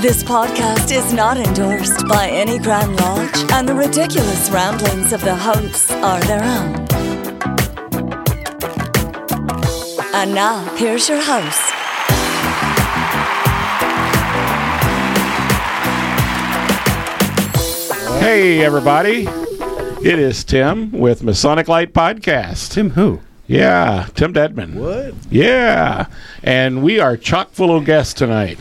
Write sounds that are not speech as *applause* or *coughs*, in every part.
This podcast is not endorsed by any Grand Lodge, and the ridiculous ramblings of the hosts are their own. And now, here's your host. Hey, everybody. It is Tim with Masonic Lite Podcast. Tim who? Yeah, Tim Dedman. What? Yeah. And we are chock full of guests tonight.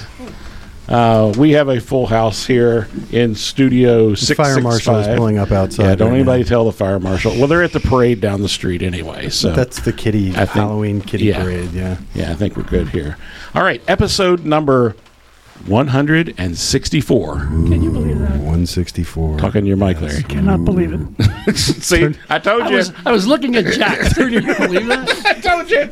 Uh, we have a full house here in Studio The fire 665. marshal is pulling up outside. Yeah, don't right anybody now. tell the fire marshal. Well, they're at the parade down the street anyway. So That's the kitty I think- Halloween kitty yeah. parade. Yeah. yeah, I think we're good here. All right, episode number 164. Can you believe that? One sixty four. Talking to your mic, Larry. Cannot believe it. *laughs* See, I told I you. was, I was looking at Jack. *laughs* Can you believe that? I told you.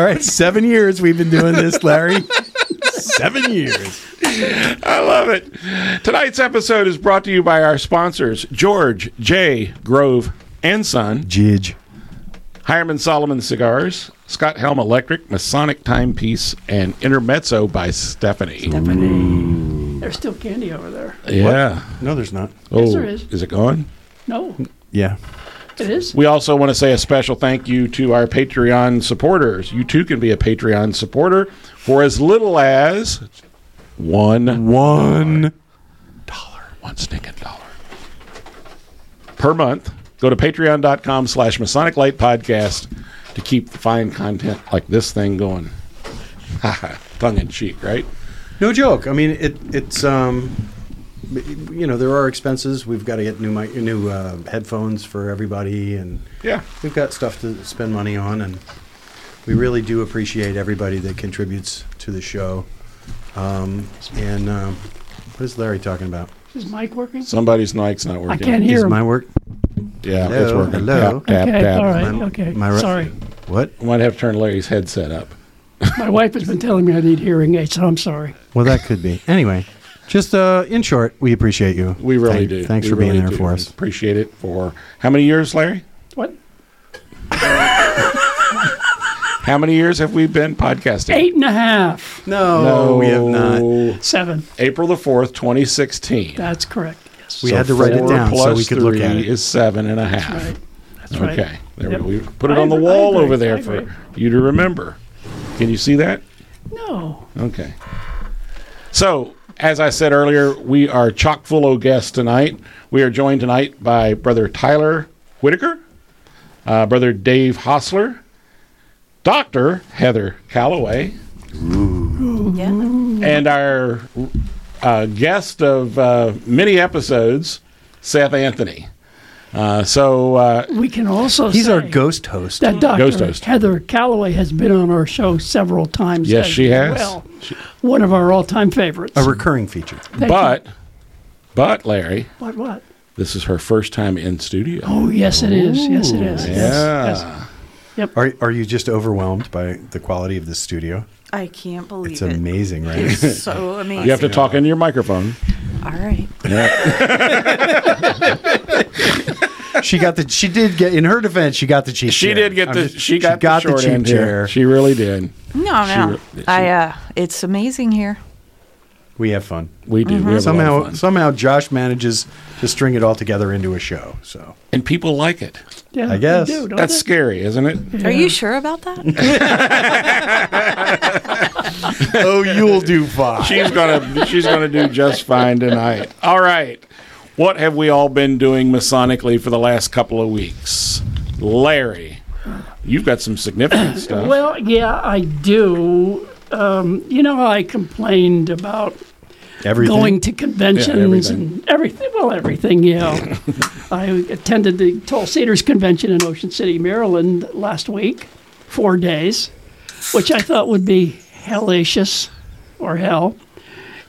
All right, seven years we've been doing this, Larry. *laughs* seven years. I love it. Tonight's episode is brought to you by our sponsors, George J. Grove and Son, Jidge. Hiram and Solomon Cigars, Scott Helm Electric, Masonic Timepiece, and Intermezzo by Stephanie. Stephanie. There's still candy over there. Yeah. No, there's not. Oh, there is. is it gone? No, Yeah. it is. We also want to say a special thank you to our Patreon supporters. You too can be a Patreon supporter for as little as one One. one stinking dollar per month. Go to patreon.com slash Masonic Lite Podcast to keep fine content like this thing going. *laughs* Tongue in cheek, right? No joke. I mean, it. It's um, you know, there are expenses. We've got to get new mic, new uh, headphones for everybody, and Yeah. we've got stuff to spend money on, and we really do appreciate everybody that contributes to the show. Um, and um, what is Larry talking about? Is Mike working? Somebody's mic's not working. I can't hear Is him. my work? Yeah, it's working. hello. Tap, tap, okay, tap. all right, Am I- okay. am I? Sorry. What? Might have to turn Larry's headset up. *laughs* My wife has been telling me I need hearing aids, so I'm sorry. Well, that could be. Anyway, just uh, in short, we appreciate you. We really Thank- do. Thanks We for being really there do. for us. Appreciate it for how many years, Larry? What? *laughs* How many years have we been podcasting? Eight and a half. No, No, we have not. Seven. April the 4th, 2016. That's correct. Yes. We had to write it down so we could look at three it. is seven and a half. That's right. That's right. Okay, there Yep. we, we put it I on the wall agree, over there for you to remember. Can you see that? No. Okay. So, as I said earlier, we are chock full of guests tonight. We are joined tonight by Brother Tyler Whittaker, uh, Brother Dave Hosler, Doctor Heather Calloway, Yeah. and our uh, guest of uh, many episodes, Seth Anthony. Uh, so, uh, We can also He's say our ghost host. that Dr. Ghost host. Heather Calloway has been on our show several times. Yes, she has. Well, one of our all-time favorites. A recurring feature. Thank you. but, but Larry, What, what? this is her first time in studio. Oh, yes, it is. Yes, it is. Yes, yeah. Yes. Are, are you just overwhelmed by the quality of the studio? I can't believe it. It's it. amazing, right? It's so *laughs* amazing. You have to talk into your microphone. All right. Yeah. *laughs* she got the. She did get. In her defense, she got the cheap. She chair. did get I'm the just- she got, the, short cheap end here. chair. She really did. No, no. She- she- I uh it's amazing here. We have fun. We do. We have a lot of Somehow, fun. somehow, Josh manages to string it all together into a show. So and people like it. Yeah, I guess. do, don't That's they? scary, isn't it? Are you sure about that? *laughs* oh, you'll do fine. She's gonna she's gonna do just fine tonight. All right. What have we all been doing masonically for the last couple of weeks? Larry, you've got some significant stuff. Well, yeah, I do. Um, you know, I complained about Everything. going to conventions Yeah, everything. and everything. Well, everything, yeah. *laughs* I attended the Tall Cedars Convention in Ocean City, Maryland last week, four days, which I thought would be hellacious or hell.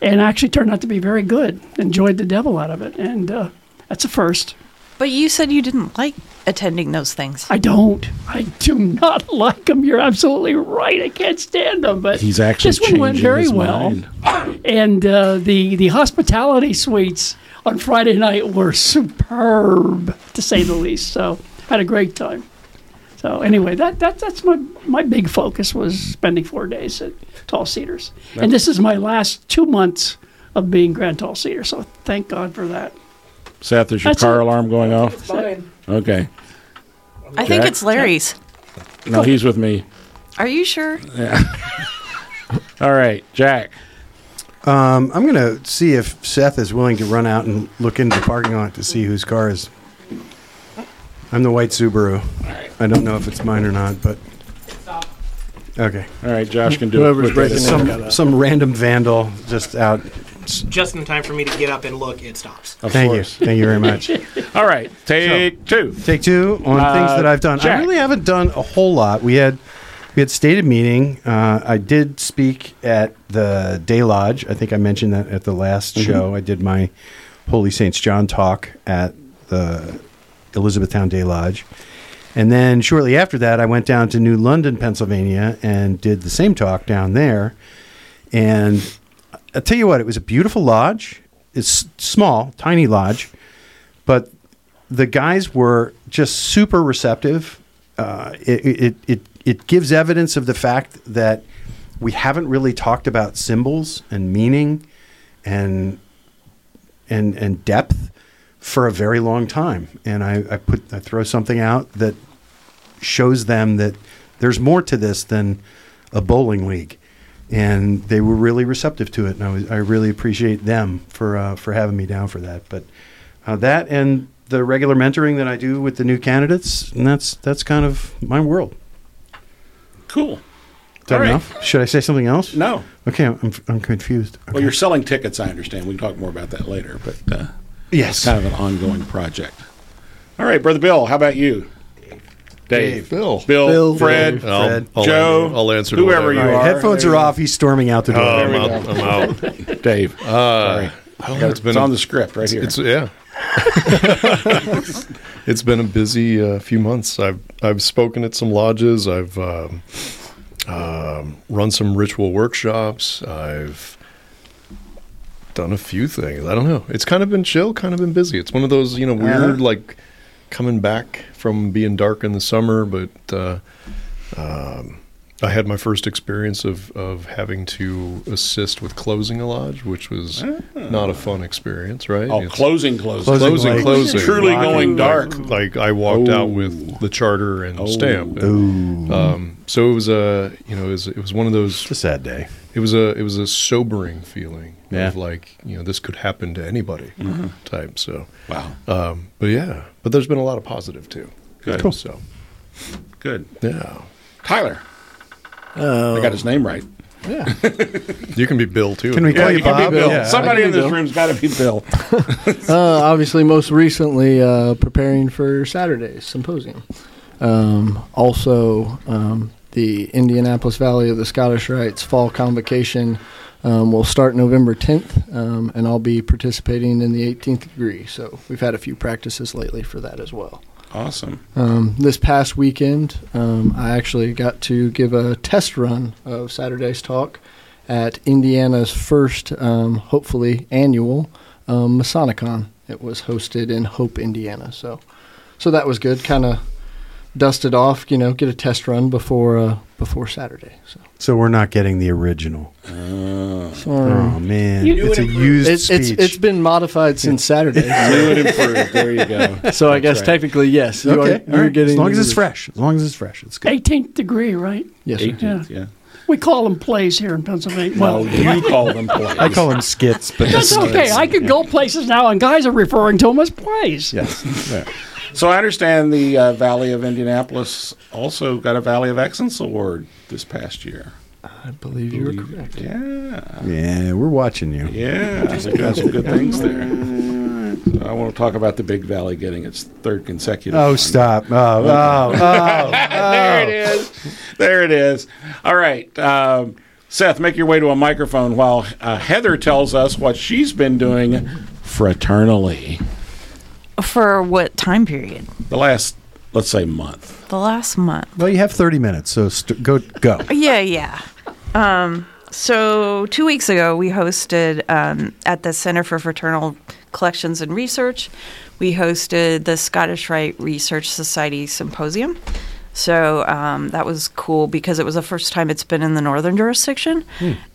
and actually turned out to be very good. Enjoyed the devil out of it, and uh, that's a first. But you said you didn't like attending those things. I don't. I do not *laughs* like them. You're absolutely right. I can't stand them. But He's actually this one went changing very his well. mind. And uh, the the hospitality suites on Friday night were superb, to say the least. So had a great time. So anyway, that, that that's my my big focus was spending four days at Tall Cedars, and this is my last two months of being Grand Tall Cedar. So thank God for that. Seth, is your That's car it. alarm going off? Fine. Okay. I think Jack? it's Larry's. No, he's with me. Are you sure? Yeah. *laughs* All right, Jack. Um, I'm going to see if Seth is willing to run out and look into the parking lot to see whose car is. I'm the white Subaru. I don't know if it's mine or not, but. Okay. All right, Josh can do Whoever's it. quick. breaking Some, some random vandal just out. Just in time for me to get up and look, it stops. Of Thank course. you. Thank you very much. *laughs* All right, take two. Take two on Uh, things that I've done. Jack. I really haven't done a whole lot. We had we had stated meeting. Uh, I did speak at the Day Lodge. I think I mentioned that at the last show. I did my Holy Saints John talk at the Elizabethtown Day Lodge. And then shortly after that, I went down to New London, Pennsylvania, and did the same talk down there. And I'll tell you what, it was a beautiful lodge. It's small, tiny lodge, but the guys were just super receptive. Uh, it, it, it, it gives evidence of the fact that we haven't really talked about symbols and meaning and and and depth for a very long time. And I, I put I throw something out that shows them that there's more to this than a bowling league. And they were really receptive to it, and I, was, I really appreciate them for uh, for having me down for that. But uh, that and the regular mentoring that I do with the new candidates, and that's that's kind of my world. Cool. Is that All right. enough? Should I say something else? No. Okay, I'm, I'm confused. Well, you're selling tickets, I understand. We can talk more about that later, but uh, yes. it's kind of an ongoing project. All right, Brother Bill, how about you? Dave. Bill. Bill, Bill. Fred, I'll, Fred. I'll Joe, I'll answer to whoever you are. headphones are off. He's storming out the door. Oh, I'm out. I'm out. *laughs* Dave. Uh, Sorry. I don't know. It's been it's a- on the script right here. It's yeah. *laughs* it's been a busy uh, few months. I've I've spoken at some lodges. I've um, um, run some ritual workshops. I've done a few things. I don't know. It's kind of been chill. Kind of been busy. It's one of those you know weird Uh-huh. like coming back from being dark in the summer, but. Uh, um, I had my first experience of, of having to assist with closing a lodge, which was not a fun experience, right? oh, It's- closing, closing. Closing, closing, like, closing. Truly Locking. going dark. Like I walked Oh. out with the charter and Oh. stamp. And, um, so it was a, you know, it was, it was one of those. It's a sad day. It was a, it was a sobering feeling Yeah. of like, you know, this could happen to anybody type. So, Wow. um, but yeah, but there's been a lot of positive too. Good. Cool. So Good. yeah, Tyler. I got his name right. Yeah. *laughs* you can be Bill too. Can we call you you can Bob? be Bill. Yeah. Somebody I in be this Bill. room's got to be Bill. *laughs* Uh, obviously, most recently, uh, preparing for Saturday's symposium. Um, also, um, the Indianapolis Valley of the Scottish Rites Fall Convocation um, will start November 10th, um, and I'll be participating in the 18th degree. So we've had a few practices lately for that as well. Awesome. Um, this past weekend, um, I actually got to give a test run of Saturday's talk at Indiana's first, um, hopefully annual um, Masonicon. It was hosted in Hope, Indiana. So, so that was good. Kind of dusted off, you know, get a test run before uh, before Saturday. So, So we're not getting the original. sorry. Oh man, You- it's a used It's, it's speech. it's been modified since *laughs* Saturday. New and improved. There you go. so I guess right. technically yes. You okay. are, you're right. getting as long as it's fresh. As long as it's fresh, it's good. 18th degree, right? Yes, 18th, yeah. We call them plays here in Pennsylvania. Well, Well, you *laughs* call them plays. I call them skits, but that's okay. I could go places now, and guys are referring to them as plays. yes. Yeah. So I understand the uh, Valley of Indianapolis also got a Valley of Excellence Award this past year. I believe you're correct. Yeah. Yeah, we're watching you. Yeah. They got some good things there. So I want to talk about the Big Valley getting its third consecutive. Oh, one. stop. Oh, *laughs* oh, oh. there it is. There it is. All right. Um, Seth, make your way to a microphone while uh, Heather tells us what she's been doing fraternally For what time period? the last, let's say, month. The last month. Well, you have 30 minutes, so st- go go. Yeah, yeah. Um, so two weeks ago, we hosted um, at the Center for Fraternal Collections and Research. We hosted the Scottish Rite Research Society Symposium. So um, that was cool because it was the first time it's been in the northern jurisdiction,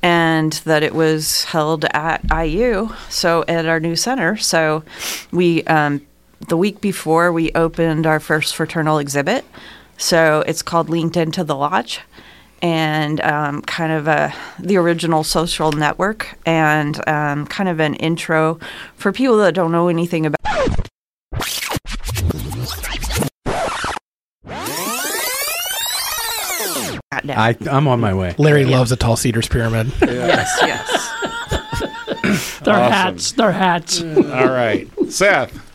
and that it was held at IU, so at our new center. So we um, the week before we opened our first fraternal exhibit. So it's called Linked Into the Lodge and um, kind of a, the original social network and um, kind of an intro for people that don't know anything about. I, I'm on my way. Larry loves a tall cedars pyramid. *laughs* yes, yes. *laughs* Their Awesome. hats, their hats. All right. Seth.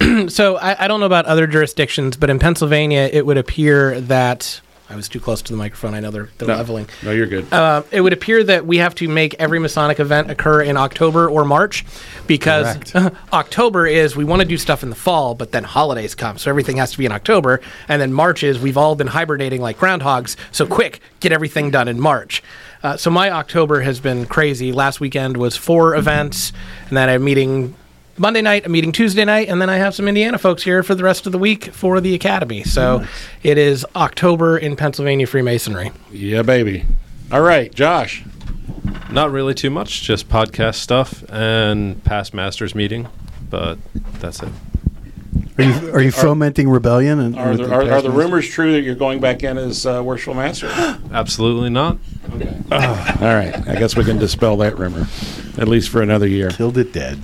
*clears throat* so I, I don't know about other jurisdictions, but in Pennsylvania, it would appear that I was too close to the microphone. I know they're, they're No. leveling. No, you're good. Uh, it would appear that we have to make every Masonic event occur in October or March because *laughs* October is we want to do stuff in the fall, but then holidays come. So everything has to be in October. And then March is we've all been hibernating like groundhogs. So quick, get everything done in March. Uh, so my October has been crazy. Last weekend was four events, and then I'm meeting Monday night, a meeting Tuesday night, and then I have some Indiana folks here for the rest of the week for the academy. So it is October in Pennsylvania Freemasonry. yeah, baby. All right, Josh. Not really too much, just podcast stuff and past masters meeting, but that's it. Are you are you fomenting rebellion? And Are, the are, are the rumors true that you're going back in as uh, worshipful master? *gasps* Absolutely not. All right. I guess we can dispel that rumor, at least for another year. Killed it dead.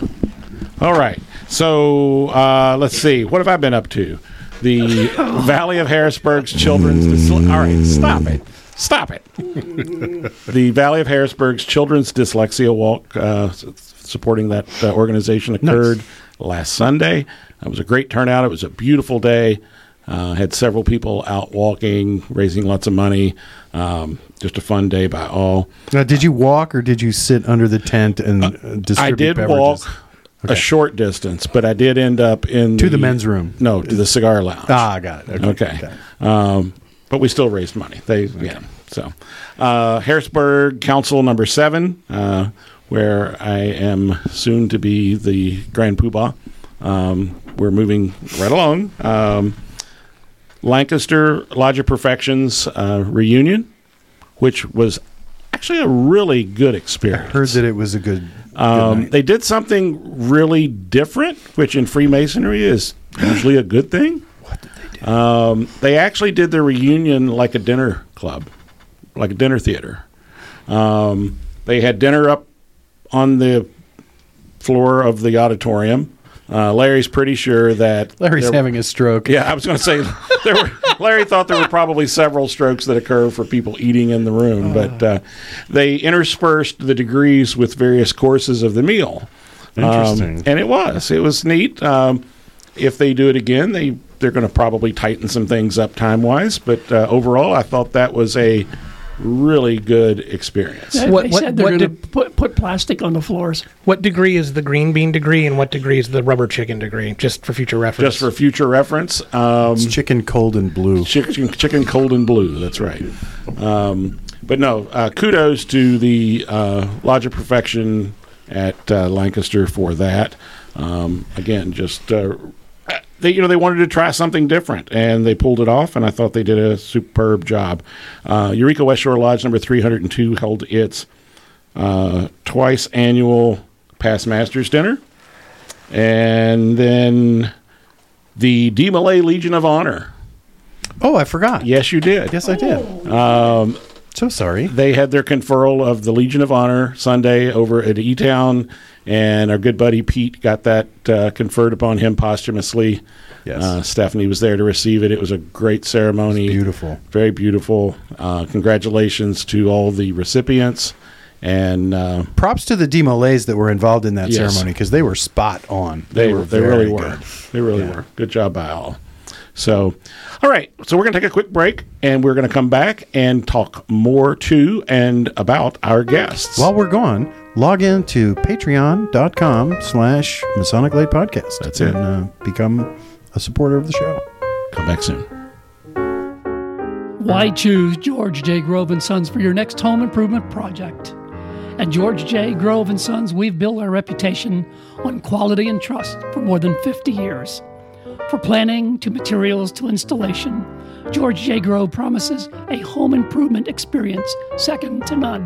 All right. So uh, let's see. What have I been up to? The *laughs* Valley of Harrisburg's Children's. Dysle- All right. Stop it. Stop it. *laughs* the Valley of Harrisburg's Children's Dyslexia Walk, uh, supporting that uh, organization, occurred last Sunday. It was a great turnout. It was a beautiful day. Uh, had several people out walking, raising lots of money. Um, just a fun day by all. Now, did you walk or did you sit under the tent and uh, distribute I did beverages? walk a short distance, but I did end up in To the men's room. No, to the cigar lounge. Ah, got it. Okay. Okay. Um, but we still raised money. They, yeah. So, uh, Harrisburg Council number seven, uh, where I am soon to be the Grand Poobah. Um, we're moving right along. Um, Lancaster Lodge of Perfections uh, reunion, which was actually a really good experience. Heard that it was a good. Um, they did something really different, which in Freemasonry is usually a good thing. *gasps* What did they do? Um, they actually did their reunion like a dinner club, like a dinner theater. Um, they had dinner up on the floor of the auditorium. Uh, Larry's pretty sure that *laughs* Larry's there- having a stroke. yeah, I was going to say *laughs* there were. Larry thought there were probably several strokes that occur for people eating in the room, but uh, they interspersed the degrees with various courses of the meal. Um, Interesting. and it was it was neat. Um, if they do it again, they they're going to probably tighten some things up time wise, but uh, overall, I thought that was a really good experience. They, What- they what- said they're what going to did- put, put plastic on the floors. What degree is the green bean degree, and what degree is the rubber chicken degree? Just for future reference. Just for future reference, um, It's chicken cold and blue. chicken, chicken cold and blue. That's right. Um, but no, uh, kudos to the uh, Lodge of Perfection at uh, Lancaster for that. Um, again, just uh, they you know they wanted to try something different and they pulled it off, and I thought they did a superb job. Uh, Eureka West Shore Lodge number three hundred and two held its uh, twice annual past masters dinner, and then the DeMolay Legion of Honor. Oh, I forgot. Yes, you did. Yes, I did. Um, So sorry. they had their conferral of the Legion of Honor Sunday over at E Town, and our good buddy Pete got that uh, conferred upon him posthumously. Yes. Uh, Stephanie was there to receive it. It was a great ceremony. Beautiful. Very beautiful. Uh, congratulations to all the recipients. And uh, Props to the DeMolays that were involved in that Yes. ceremony because they were spot on. they, were they very really were. good. They really Yeah. were. Good job by all. So, all right. So we're going to take a quick break, and we're going to come back and talk more to and about our guests. While we're gone, log in to patreon.com slash Masonic Lite Podcast. That's it. And uh, become a supporter of the show. come back soon. Why choose George J. Grove and Sons for your next home improvement project? At George J. Grove and Sons, we've built our reputation on quality and trust for more than 50 years. For planning to materials to installation, George J. Grove promises a home improvement experience second to none.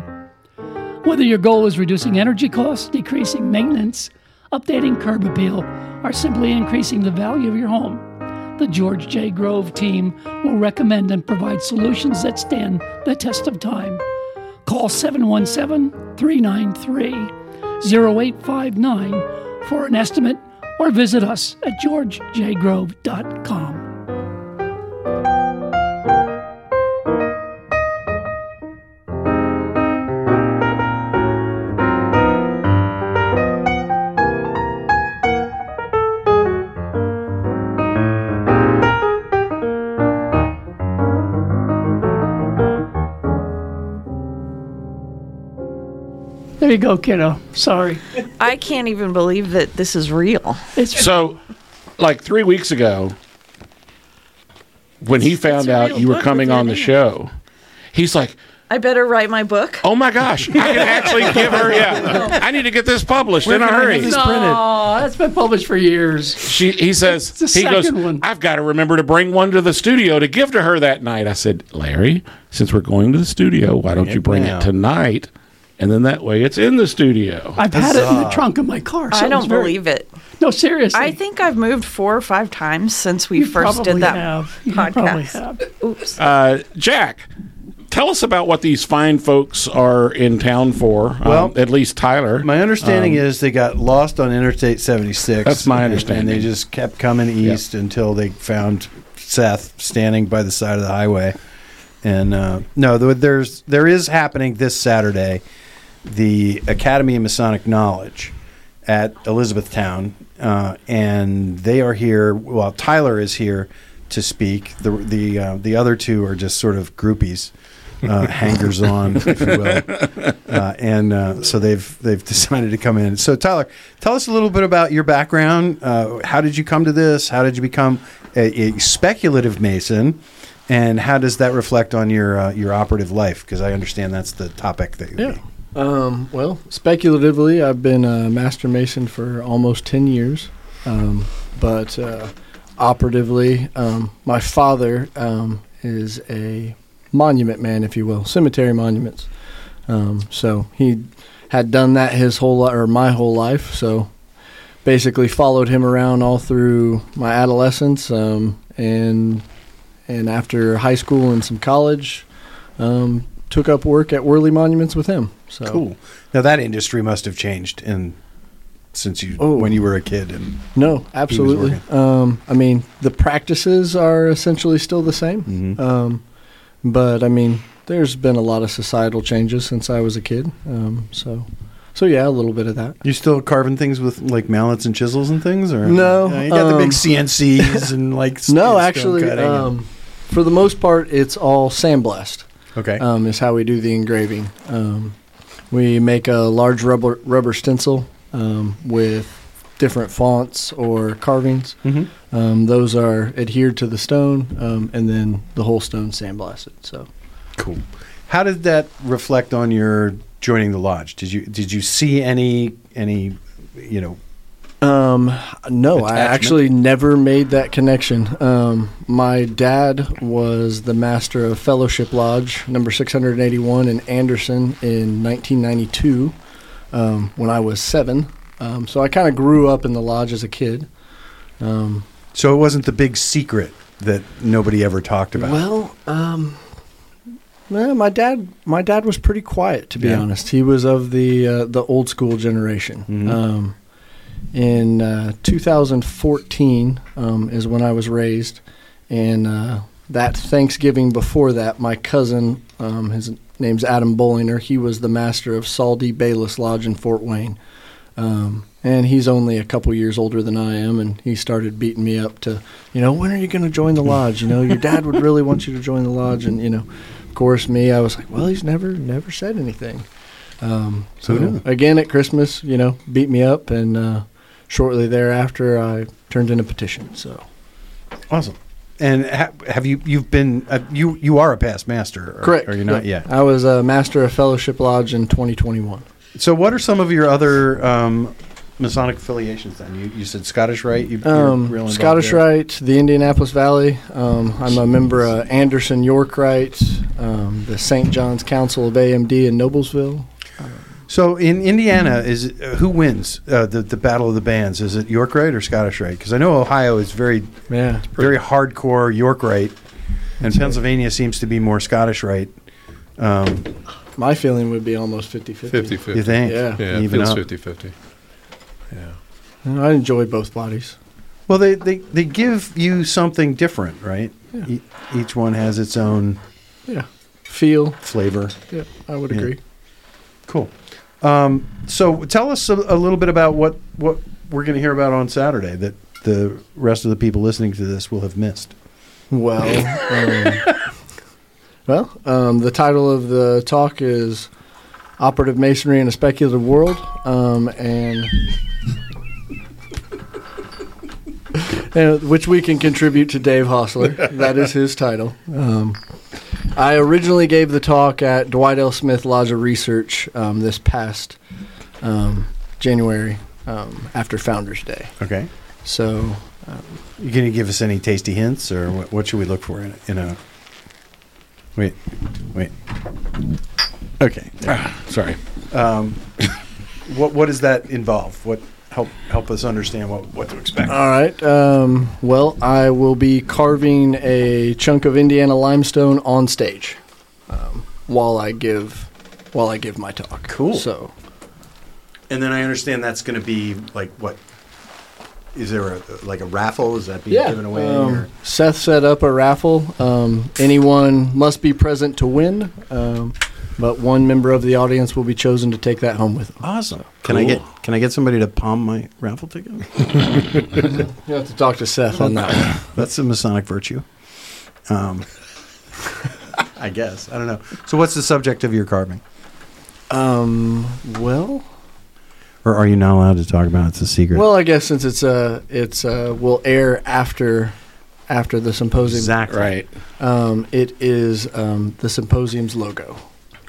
Whether your goal is reducing energy costs, decreasing maintenance, updating curb appeal, or simply increasing the value of your home, the George J. Grove team will recommend and provide solutions that stand the test of time. Call 717 393 0859 for an estimate or visit us at georgejgrove.com. There you go, kiddo. Sorry. I can't even believe that this is real. It's So, like three weeks ago, when he found out you were coming on the show, he's like, I better write my book. "Oh my gosh, I can actually *laughs* give her. Yeah, I need to get this published in a hurry." this- no, printed. that's been published for years. She, he says, It's the he goes, second one. I've got to remember to bring one to the studio to give to her that night. I said, Larry, since we're going to the studio, why don't you bring now." it tonight? And then that way it's in the studio. I've had it in the trunk of my car. So I don't very- believe it. No, seriously. I think I've moved four or five times since we you first probably did that have. You probably podcast. have. Oops. Uh, Jack, tell us about what these fine folks are in town for. Well, um, at least Tyler. My understanding is they got lost on Interstate 76. Um, That's my understanding. And they just kept coming east until they found Seth standing by the side of the highway. And uh, no, there's there is happening this Saturday, the Academy of Masonic Knowledge at Elizabethtown, uh, and they are here. Well, Tyler is here to speak. The the uh, the other two are just sort of groupies, uh, *laughs* hangers on, if you will. Uh, and uh, so they've they've *laughs* decided to come in. So Tyler, tell us a little bit about your background. Uh, how did you come to this? How did you become a, a speculative Mason? And how does that reflect on your uh, your operative life? Because I understand that's the topic that Yeah. Um, well, speculatively, I've been a master mason for almost 10 years. Um, but uh, operatively, um, my father um, is a monument man, if you will, cemetery monuments. Um, so he had done that his whole li- or my whole life. So basically followed him around all through my adolescence um, and and after high school and some college, um, took up work at Worley Monuments with him. So cool. Now that industry must have changed in since you Oh. when you were a kid and No, absolutely. Um, I mean, the practices are essentially still the same. Mhm. Um, but I mean, there's been a lot of societal changes since I was a kid. Um, so, so yeah, a little bit of that. You still carving things with like mallets and chisels and things, or No, Uh, you got the um, big CNCs and like *laughs* No, actually, um, for the most part, it's all sandblast. Okay. um, is how we do the engraving. Um, we make a large rubber rubber stencil um, with different fonts or carvings. Mhm. Um, those are adhered to the stone, um, and then the whole stone sandblasted. So Cool. How did that reflect on your joining the lodge? Did you did you see any any you know Um, no, I actually never made that connection. Um, my dad was the master of Fellowship Lodge number 681 in Anderson in 1992 um, when I was seven. Um, so I kind of grew up in the lodge as a kid. Um, so it wasn't the big secret that nobody ever talked about. well, um, well, my dad, my dad was pretty quiet to be Yeah. honest. He was of the uh, the old school generation. Mhm. Um, in uh, 2014 um, is when I was raised, and uh, that Thanksgiving before that, my cousin, um, his name's Adam Bollinger, he was the master of Sol D. Bayless Lodge in Fort Wayne. Um, and he's only a couple years older than I am, and he started beating me up to, you know, when are you going to join the *laughs* lodge? You know, your dad would really want you to join the lodge, and you know, of course, me, I was like, well, he's never never said anything. Um, so knew? again at Christmas, you know, beat me up, and uh, shortly thereafter, I turned in a petition. So Awesome. And ha- have you you've been uh, you you are a past master? Or, correct. Are you're not Yeah. yet. I was a master of Fellowship Lodge in 2021. So what are some of your other um, Masonic affiliations? Then you, you said Scottish Rite. You, Um, Scottish there. Rite, the Indianapolis Valley. Um, I'm a member of Anderson York Rite, um, the St. John's Council of AMD in Noblesville. So in Indiana, is uh, who wins uh, the the battle of the bands? Is it York Rite or Scottish Rite? Because I know Ohio is very Yeah. very hardcore York Rite, and Pennsylvania seems to be more Scottish Rite. Um, My feeling would be almost 50 50. 50 50. you think? Yeah. Yeah, it Even feels up. 50 50. Yeah. I enjoy both bodies. Well, they, they, they give you something different, right? Yeah. E- each one has its own Yeah. Feel. flavor. Yeah, I would Yeah. agree. Cool. Um, so tell us a, a little bit about what, what we're going to hear about on Saturday that the rest of the people listening to this will have missed. Well, um, well, um, the title of the talk is "Operative Masonry in a Speculative World," um, and and which we can contribute to Dave Hosler. *laughs* that is his title. Um, I originally gave the talk at Dwight L. Smith Lodge of Research um, this past um, January um, after Founders Day. Okay. So You going to give us any tasty hints, or what, what should we look for in a, in a? Wait, wait. Okay. Sorry. Um, *laughs* what what does that involve? What help help us understand what, what to expect? All right. Um, well, I will be carving a chunk of Indiana limestone on stage um, while I give while I give my talk. Cool. So and then I understand that's going to be like what? Is there a like a raffle? Is that being yeah, given away? um. Seth set up a raffle. Um, anyone must be present to win, um, but one member of the audience will be chosen to take that home with them. Awesome. Can I get can I get somebody to palm my raffle ticket? *laughs* You have to talk to Seth on that. one. *coughs* That's a Masonic virtue. Um, I guess I don't know. So, what's the subject of your carving, Um, well, or are you not allowed to talk about it? It's a secret. well, I guess since it's uh, it's uh, will air after after the symposium. exactly. Right. Um, it is um, the symposium's logo.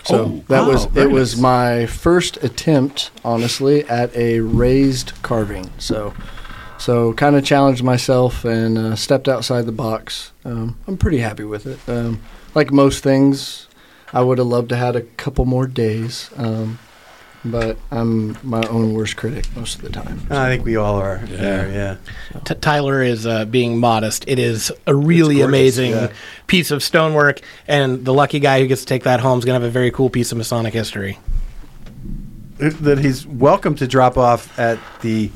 So Oh, that wow, was it was nice. my first attempt, honestly, at a raised carving. So, so kind of challenged myself and uh, stepped outside the box. Um, I'm pretty happy with it. Um, like most things, I would have loved to had a couple more days, um, but I'm my own worst critic most of the time. I think we all are. Yeah. there, yeah. T- Tyler is uh, being modest. It is a really gorgeous, amazing yeah. piece of stonework, and the lucky guy who gets to take that home is going to have a very cool piece of Masonic history. That he's welcome to drop off at the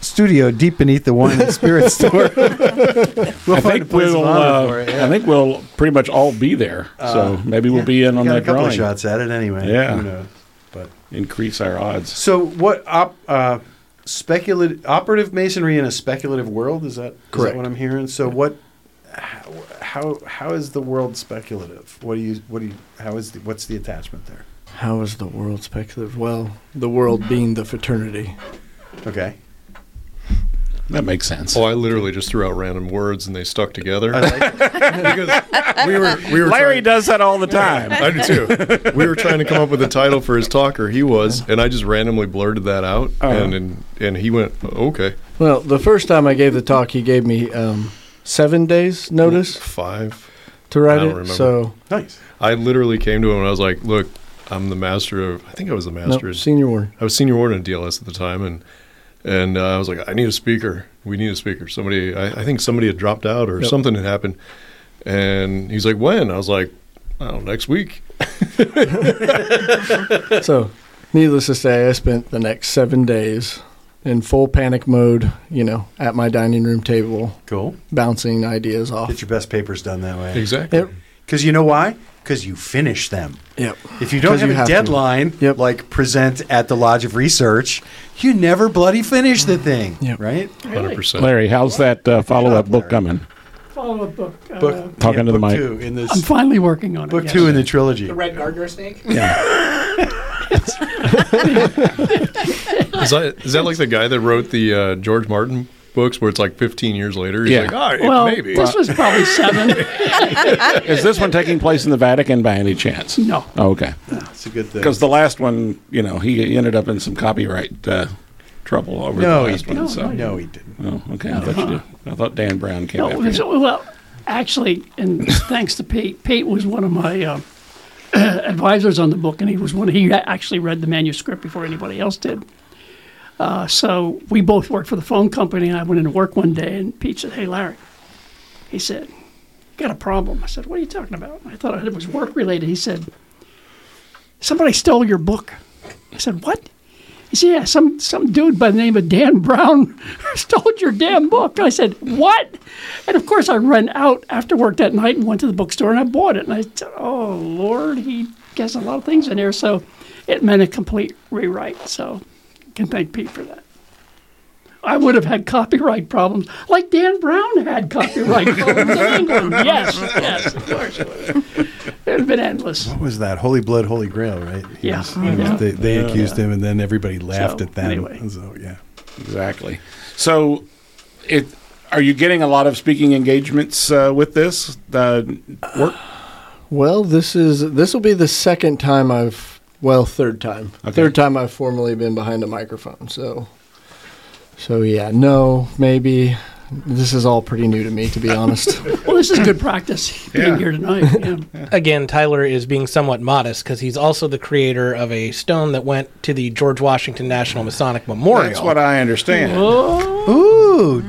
studio deep beneath the wine and spirit *laughs* store. *laughs* we'll I find a think we'll. Uh, for it, yeah. I think we'll pretty much all be there. so Uh, maybe we'll Yeah, be in on got that a couple drawing. of shots at it anyway. Yeah. Who knows? But Increase our odds. so what? Op, uh, speculative operative masonry in a speculative world is that Correct. what I'm hearing? So what? How, how how is the world speculative? What do you what do you how is the, what's the attachment there? How is the world speculative? Well, the world being the fraternity. Okay. That makes sense. Oh, I literally just threw out random words and they stuck together. Like *laughs* because we were we were Larry trying- does that all the time. I do too. *laughs* We were trying to come up with a title for his talk, or he was, and I just randomly blurted that out, Uh-huh. and, and and he went, "Okay, Well, the first time I gave the talk, he gave me um, seven days notice five. to write I don't it. remember. So Nice. I literally came to him and I was like, "Look, I'm the master of. I think I was the no, master. senior warden. I was senior warden at DLS at the time, and and uh, I was like, I need a speaker. We need a speaker. Somebody, I, I think somebody had dropped out or Yep. something had happened. And he's like, when? I was like, I don't know, next week. *laughs* So, needless to say, I spent the next seven days in full panic mode. You know, at my dining room table, Cool. bouncing ideas off. Get your best papers done that way. Exactly. It, Because you know why? Because you finish them. Yep. If you don't have you a have deadline, Yep. like present at the Lodge of Research, you never bloody finish the thing, Yep. right? Hundred percent. Larry, how's that uh, follow-up book coming? Follow up book. Uh, Book Talking to the mic. Two in this I'm finally working on it. book yes. two in the trilogy. The red Gardner snake. Yeah. *laughs* *laughs* is that is that like the guy that wrote the uh, George Martin books, where it's like 15 years later? He's Yeah. like, all right, Well, maybe. this was probably seven. *laughs* Is this one taking place in the Vatican by any chance? no. Oh, okay. That's a good thing. Because the last one, you know, he ended up in some copyright uh, trouble over no, the he last one. didn't. So. No, he didn't. Oh, okay. I thought you did. I thought Dan Brown came No, after it was- well, actually, and thanks to Pete. Pete was one of my uh, *clears throat* advisors on the book, and he was one. He actually read the manuscript before anybody else did. Uh, so we both worked for the phone company, and I went into work one day, and Pete said, "Hey, Larry," he said, "Got a problem?" I said, "What are you talking about?" I thought it was work related. He said, "Somebody stole your book." I said, "What?" He said, "Yeah, some some dude by the name of Dan Brown *laughs* stole your damn book." I said, "What?" And of course, I ran out after work that night and went to the bookstore and I bought it. And I said, "Oh Lord, he has a lot of things in there." So it meant a complete rewrite. So I can thank Pete for that. I would have had copyright problems like Dan Brown had copyright *laughs* problems in England. Yes, yes, of course. It would have, it would have been endless. What was that? Holy Blood, Holy Grail, right? He Yeah. was- he was- Yeah. They, they accused him, and then everybody laughed So, at them. anyway. So, yeah. Exactly. So, it are you getting a lot of speaking engagements uh, with this uh, work? Well, this is this will be the second time I've well, third time. Okay. Third time I've formally been behind a microphone. So So yeah, no, maybe this is all pretty new to me to be honest. *laughs* Well, this is good practice *laughs* being Yeah. here tonight. Yeah. Again, Tyler is being somewhat modest because he's also the creator of a stone that went to the George Washington National Masonic Memorial. That's what I understand. Ooh,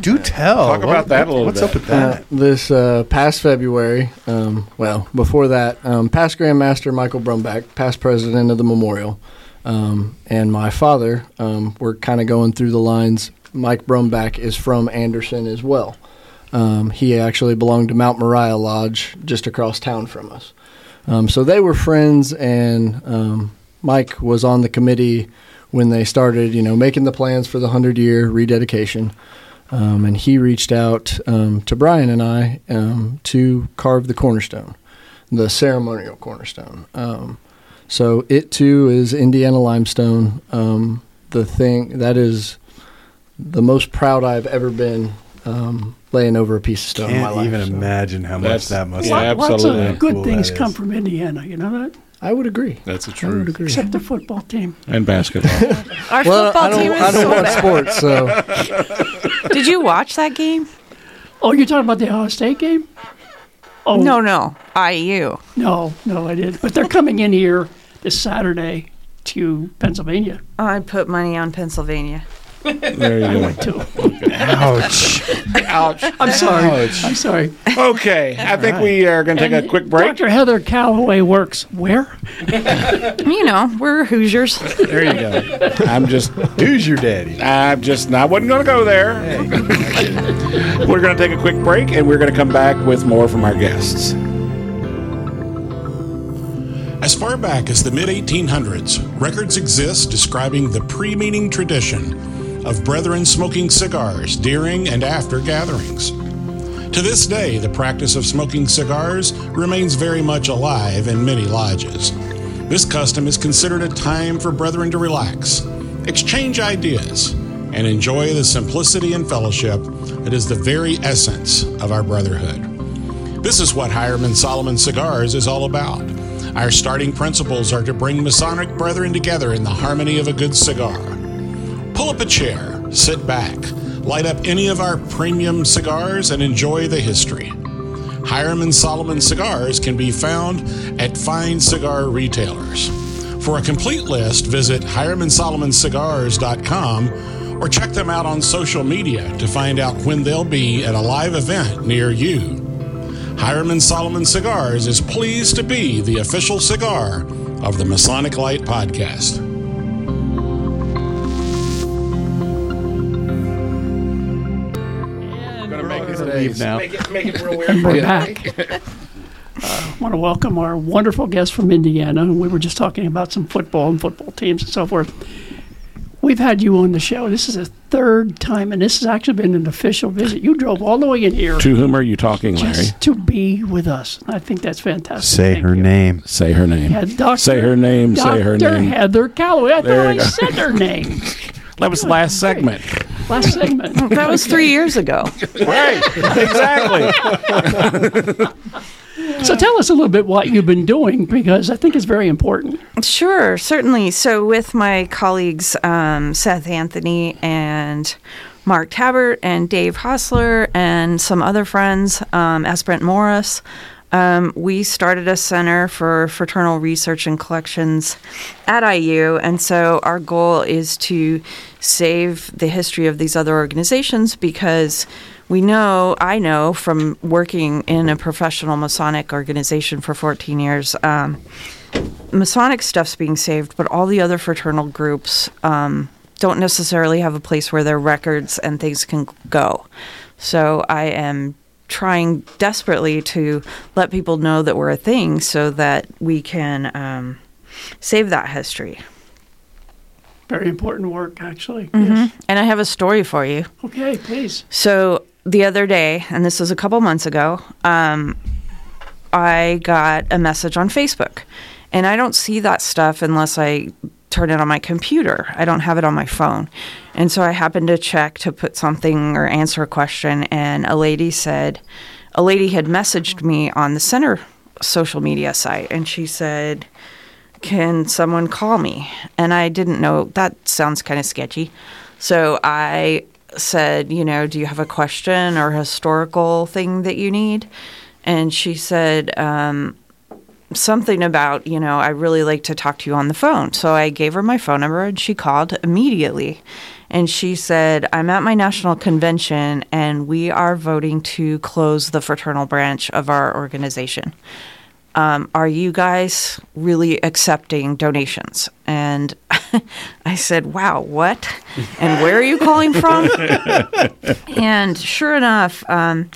do tell. Talk about that a little bit. What's bit. up with Uh, that? this uh, past February, um, well, before that, um, past Grandmaster Michael Brumback, past president of the memorial, um, and my father um, were kind of going through the lines. Mike Brumback is from Anderson as well. Um, he actually belonged to Mount Moriah Lodge just across town from us. Um, so they were friends, and um, Mike was on the committee when they started, you know, making the plans for the hundred year rededication. Um, and he reached out um, to Brian and I um, to carve the cornerstone, the ceremonial cornerstone. Um, so it too is Indiana limestone. Um, the thing that is the most proud I've ever been um, laying over a piece of stone. in my Can't life, even so imagine how much that must yeah, have. Lots absolutely. of good Cool things come is. from Indiana. You know that, I would agree. That's a I would truth. agree. except the football team. And basketball. *laughs* Our Well, football I don't, team is I don't so watch bad. sports, so *laughs* Did you watch that game? Oh, you're talking about the Ohio State game? Oh No, no. IU. no, no, I did. But they're coming in here this Saturday to Pennsylvania. I put money on Pennsylvania. There you go. Too. Ouch. *laughs* Ouch. I'm sorry. Ouch. I'm sorry. Okay, I think we are going to take a quick break. Dr. Heather Calloway works where? *laughs* You know, we're Hoosiers. There you go. *laughs* I'm just, Who's your daddy? I'm just, I wasn't going to go there. we're going to take a quick break, and we're going to come back with more from our guests. As far back as the mid 1800s, records exist describing the pre meaning tradition of brethren smoking cigars during and after gatherings. To this day, the practice of smoking cigars remains very much alive in many lodges. This custom is considered a time for brethren to relax, exchange ideas, and enjoy the simplicity and fellowship that is the very essence of our brotherhood. This is what Hiram and Solomon Cigars is all about. Our starting principles are to bring Masonic brethren together in the harmony of a good cigar. Pull up a chair, sit back, light up any of our premium cigars, and enjoy the history. Hiram and Solomon Cigars can be found at fine cigar retailers. For a complete list, visit HiramandSolomonCigars.com or check them out on social media to find out when they'll be at a live event near you. Hiram and Solomon Cigars is pleased to be the official cigar of the Masonic Lite Podcast. Leave now. Make it, make it real And weird. we're back. *laughs* Uh, want to welcome our wonderful guest from Indiana. We were just talking about some football and football teams and so forth. We've had you on the show. This is a third time, and this has actually been an official visit. You drove all the way in here To whom are you talking, Larry? just to be with us. I think that's fantastic. Say Thank her you. name. Say her name. Yeah, Dr. Say her name. Say her Dr. name. Heather Calloway. I There thought I you go. said her name. *laughs* That was the last segment. Last segment. *laughs* That was three years ago. right. Exactly. *laughs* So tell us a little bit what you've been doing because I think it's very important. Sure, certainly. So, with my colleagues um, Seth Anthony and Mark Tabbert and Dave Hosler and some other friends, um, S. Brent Morris, um, we started a center for fraternal research and collections at IU. And so, our goal is to save the history of these other organizations because we know, I know from working in a professional Masonic organization for 14 years, um, Masonic stuff's being saved, but all the other fraternal groups um, don't necessarily have a place where their records and things can go. So I am trying desperately to let people know that we're a thing so that we can um, save that history. Very important work, actually. Mhm. And I have a story for you. Okay, please. So the other day, and this was a couple months ago, um, I got a message on Facebook. And I don't see that stuff unless I turn it on my computer. I don't have it on my phone. And so I happened to check to put something or answer a question, and a lady said, a lady had messaged me on the center social media site, and she said, can someone call me? And I didn't know, that sounds kind of sketchy. So I said, you know, do you have a question or historical thing that you need? And she said, um, something about, you know, I really like to talk to you on the phone. So I gave her my phone number and she called immediately. And she said, I'm at my national convention and we are voting to close the fraternal branch of our organization. Um, are you guys really accepting donations? And *laughs* I said, wow, what? And where are you calling from? *laughs* and sure enough, um,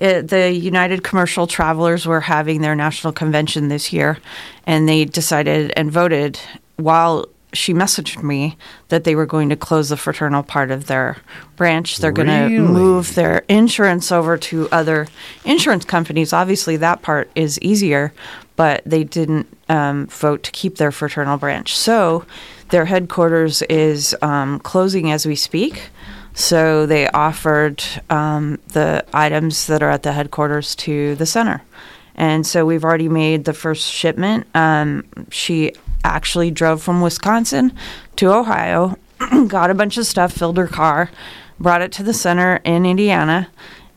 it, the United Commercial Travelers were having their national convention this year, and they decided and voted while she messaged me that they were going to close the fraternal part of their branch. They're going to move their insurance over to other insurance companies. Obviously, that part is easier, but they didn't um, vote to keep their fraternal branch. So their headquarters is um, closing as we speak. So they offered um, the items that are at the headquarters to the center. And so we've already made the first shipment. Um, she actually drove from Wisconsin to Ohio, *clears throat* got a bunch of stuff, filled her car, brought it to the center in Indiana.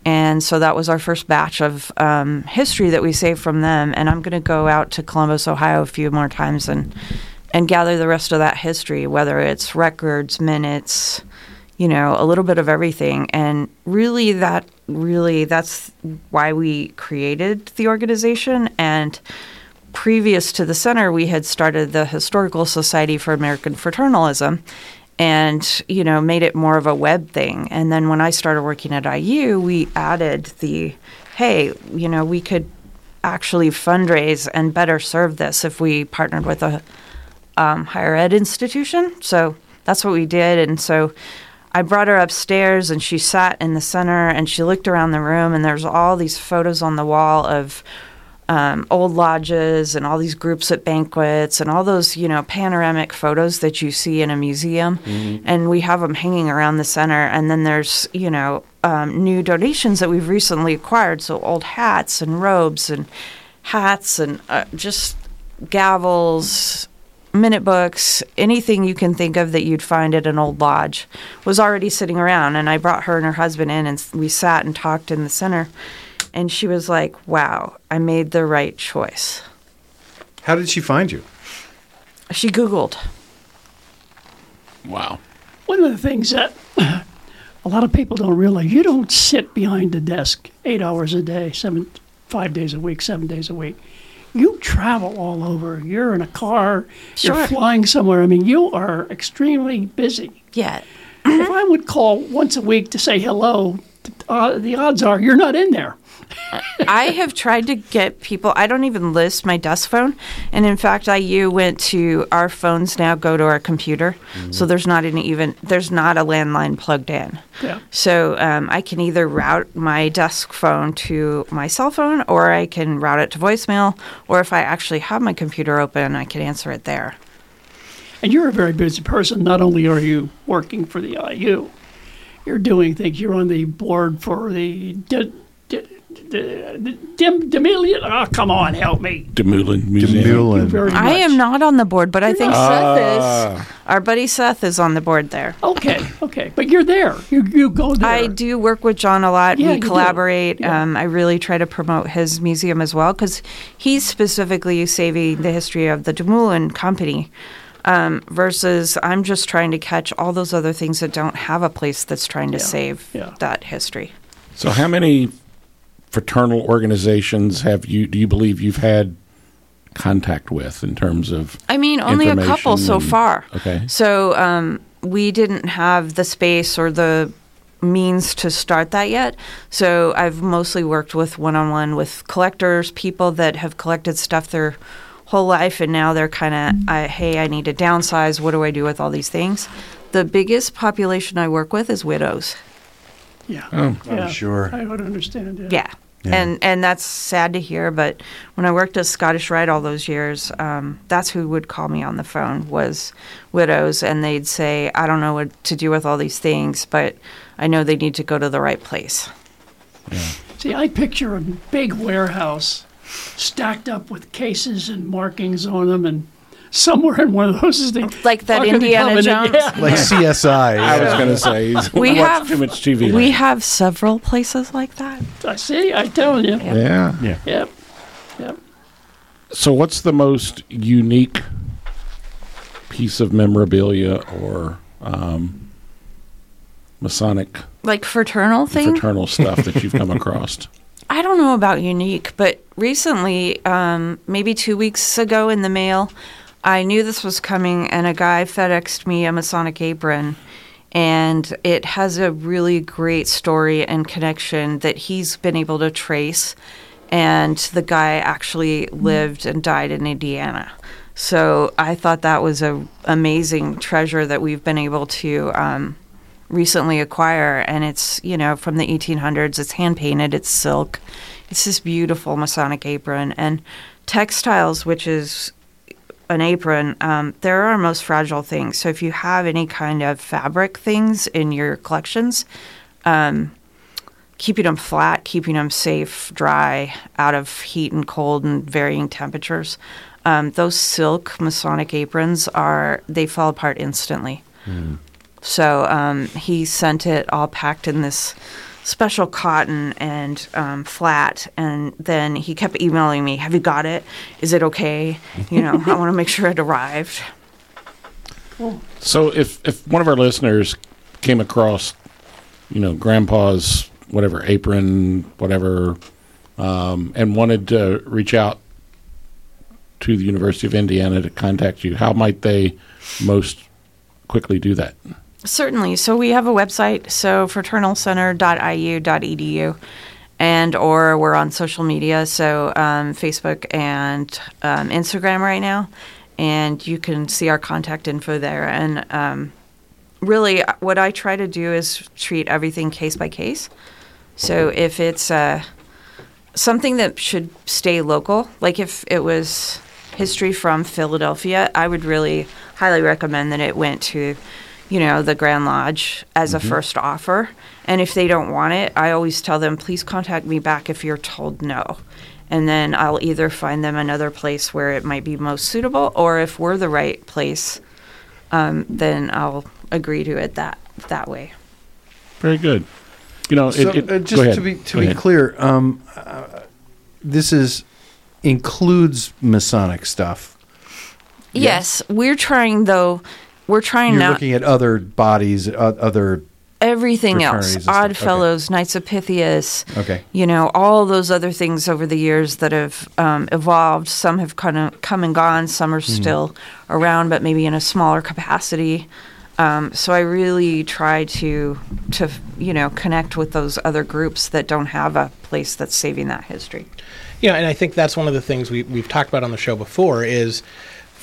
And so that was our first batch of um, history that we saved from them. And I'm going to go out to Columbus, Ohio a few more times and, and gather the rest of that history, whether it's records, minutes, you know, a little bit of everything. And really, that really, that's why we created the organization. And previous to the center, we had started the Historical Society for American Fraternalism and, you know, made it more of a web thing. And then when I started working at IU, we added the, hey, you know, we could actually fundraise and better serve this if we partnered with a um, higher ed institution. So that's what we did. And so I brought her upstairs and she sat in the center and she looked around the room and there's all these photos on the wall of um, old lodges and all these groups at banquets and all those, you know, panoramic photos that you see in a museum. And we have them hanging around the center. And then there's, you know, um, new donations that we've recently acquired. So old hats and robes and hats and uh, just gavels, minute books, anything you can think of that you'd find at an old lodge was already sitting around. And I brought her and her husband in, and we sat and talked in the center. And she was like, wow, I made the right choice. How did she find you? She Googled. Wow. One of the things that a lot of people don't realize, you don't sit behind a desk eight hours a day, seven, five days a week, seven days a week. You travel all over. You're in a car. Sure. You're flying somewhere. I mean, you are extremely busy. Yeah. if I would call once a week to say hello uh, the odds are you're not in there. I have tried to get people. I don't even list my desk phone, and in fact, IU went to our phones now go to our computer, so there's not an even there's not a landline plugged in. Yeah. So um, I can either route my desk phone to my cell phone, or I can route it to voicemail, or if I actually have my computer open, I can answer it there. And you're a very busy person. Not only are you working for the IU, you're doing things. You're on the board for the. D- D- D- D- Dim Demilion. Oh, come on, help me. DeMoulin Museum. Thank you very I am not on the board, but I think Ah. Seth is. Our buddy Seth is on the board there. Okay, okay, but you're there. You you go there. I do work with John a lot. Yeah, we collaborate. Yeah. Um, I really try to promote his museum as well because he's specifically saving the history of the DeMoulin company. Um, versus, I'm just trying to catch all those other things that don't have a place that's trying to Yeah, save yeah. that history. So, how many fraternal organizations have you? Do you believe you've had contact with in terms of? I mean, only a couple so and- far. Okay. So um, we didn't have the space or the means to start that yet. So I've mostly worked with one on one with collectors, people that have collected stuff their whole life, and now they're kind of, uh, hey, I need to downsize. What do I do with all these things? The biggest population I work with is widows. Yeah, Oh, yeah, sure. I would understand. Yeah. Yeah. Yeah. And and that's sad to hear, but when I worked at Scottish Rite all those years, um, that's who would call me on the phone was widows, and they'd say, "I don't know what to do with all these things, but I know they need to go to the right place." See, I picture a big warehouse stacked up with cases and markings on them, and somewhere in one of those is the Like that Ark of the Indiana Covenant, Jones. yeah. Like CSI. I was going to say he's We have too much TV. we land. have several places like that. I see. I tell you. yeah. Yeah. Yep. Yep. So, what's the most unique piece of memorabilia or um, Masonic Like fraternal thing. fraternal stuff that you've come across? *laughs* I don't know about unique, but recently, um, maybe two weeks ago in the mail, I knew this was coming, and a guy FedExed me a Masonic apron. And it has a really great story and connection that he's been able to trace. And the guy actually lived and died in Indiana. So I thought that was a amazing treasure that we've been able to um, recently acquire and it's you know from the 1800s it's hand painted it's silk it's this beautiful masonic apron and textiles which is an apron um, they're our most fragile things. So if you have any kind of fabric things in your collections um, keeping them flat keeping them safe dry out of heat and cold and varying temperatures um, those silk masonic aprons are they fall apart instantly so um, he sent it all packed in this special cotton and um, flat, and then he kept emailing me, "Have you got it? Is it okay? You know, I want to make sure it arrived." So, if if one of our listeners came across, you know, Grandpa's whatever apron, whatever, um, and wanted to reach out to the University of Indiana to contact you, how might they most quickly do that? Certainly. So we have a website, so fraternalcenter.iu.edu, and or we're on social media, so um, Facebook and um, Instagram right now, and you can see our contact info there. And um, really, what I try to do is treat everything case by case. So if it's uh, something that should stay local, like if it was history from Philadelphia, I would really highly recommend that it went to, you know, the Grand Lodge as a first offer. And if they don't want it, I always tell them, please contact me back if you're told no. And then I'll either find them another place where it might be most suitable, or if we're the right place, um, then I'll agree to it that that way. Very good. You know, So, it, it, uh, go just ahead. to be to Go be ahead. clear, um, uh, this is includes Masonic stuff. Yes, we're trying though. We're trying You're now looking at other bodies, uh, other. everything else. and stuff. Odd Fellows, Knights of Pythias. Okay. You know all those other things over the years that have um, evolved. Some have kind of come and gone. Some are Mm-hmm. still around, but maybe in a smaller capacity. Um, so I really try to to you know connect with those other groups that don't have a place that's saving that history. Yeah, and I think that's one of the things we, we've talked about on the show before is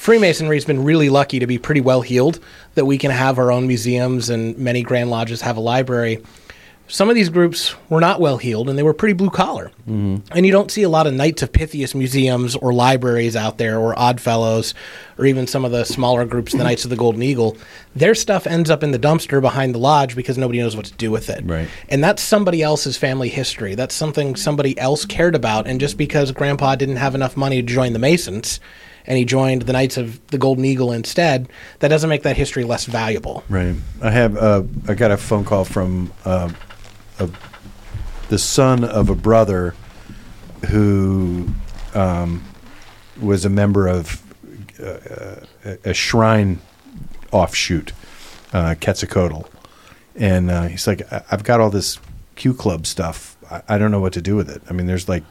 Freemasonry's been really lucky to be pretty well healed that we can have our own museums and many Grand Lodges have a library. Some of these groups were not well healed and they were pretty blue collar. Mm-hmm. And you don't see a lot of Knights of Pythias museums or libraries out there or Odd Fellows or even some of the smaller groups, the *laughs* Knights of the Golden Eagle. Their stuff ends up in the dumpster behind the lodge because nobody knows what to do with it. Right. And that's somebody else's family history. That's something somebody else cared about. And just because grandpa didn't have enough money to join the Masons and he joined the Knights of the Golden Eagle instead, that doesn't make that history less valuable. Right. I have. Uh, I got a phone call from uh, a, the son of a brother who um, was a member of uh, a, shrine offshoot, uh, Quetzalcoatl, and uh, he's like, "I- "I've got all this Q Club stuff. I, I don't know what to do with it. I mean, there's like,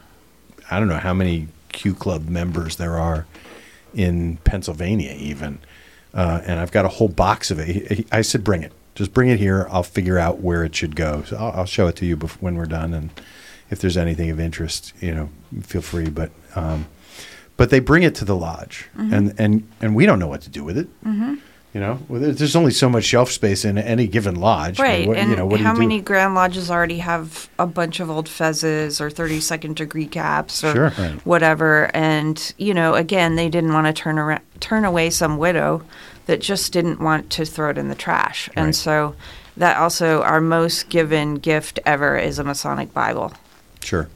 I don't know how many Q Club members there are in Pennsylvania, even." uh, and I've got a whole box of it. He, he, I said, "Bring it. Just bring it here. I'll figure out where it should go. So I'll, I'll show it to you bef- when we're done, and if there's anything of interest, you know, feel free." But um, but they bring it to the lodge, Mhm. and and and we don't know what to do with it. Mm-hmm. You know, Well, there's only so much shelf space in any given lodge. Right, What, and you know, what do how many Grand Lodges already have a bunch of old fezzes or 32nd degree caps or Sure. Right. whatever? And you know, again, they didn't want to turn around, turn away some widow that just didn't want to throw it in the trash, and Right. so that also our most given gift ever is a Masonic Bible. Sure.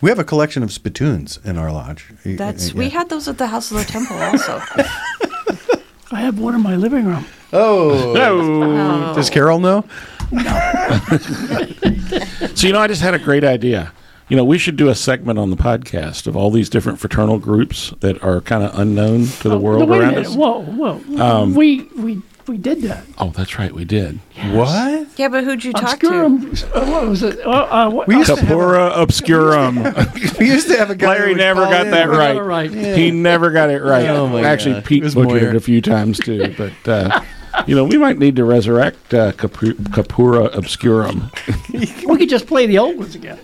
We have a collection of spittoons in our lodge. That's y- we had those at the House of the Temple also. *laughs* I have one in my living room. Oh. No. *laughs* Does Carol know? No. *laughs* so you know, I just had a great idea. You know, we should do a segment on the podcast of all these different fraternal groups that are kind of unknown to the world Oh, Wait around minute. us. Whoa, whoa. Um, we we we did that. Oh, that's right, we did. What? yeah, but who'd you talk Obscurum. to? Uh, what was it? Uh, uh, what, We used to have Capura obscurum. *laughs* we used to have a guy. Larry who never got in. that Never got right. it right. He never got it right. Oh, my Actually, God. Pete It was butchered Moyer. it a few times too. *laughs* But uh, you know, we might need to resurrect uh, Capu- Capura obscurum, we could just play the old ones again.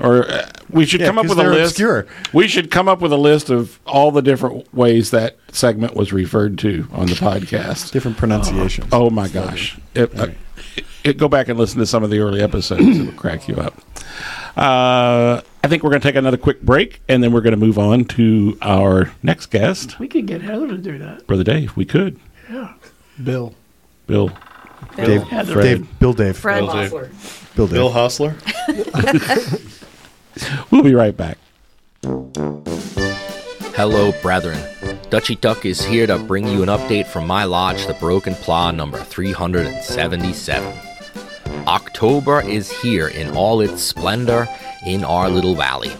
Or uh, we should Yeah, come up 'cause with a list. obscure. We should come up with a list of all the different ways that segment was referred to on the podcast. Different pronunciations. Oh my gosh! It, uh, it, it- go back and listen to some of the early episodes; it'll crack you up. Uh, I think we're going to take another quick break, and then we're going to move on to our next guest, We could get Heather to do that. Brother Dave. We could, Yeah. Bill. Bill. Dave, Heather. Fred. Dave, Bill, Dave, Fred. Bill Dave. Bill, Dave. Bill Hosler. *laughs* We'll be right back. Hello, brethren. Dutchy Doug is here to bring you an update from my lodge, the Broken Plow number 377. October is here in all its splendor in our little valley.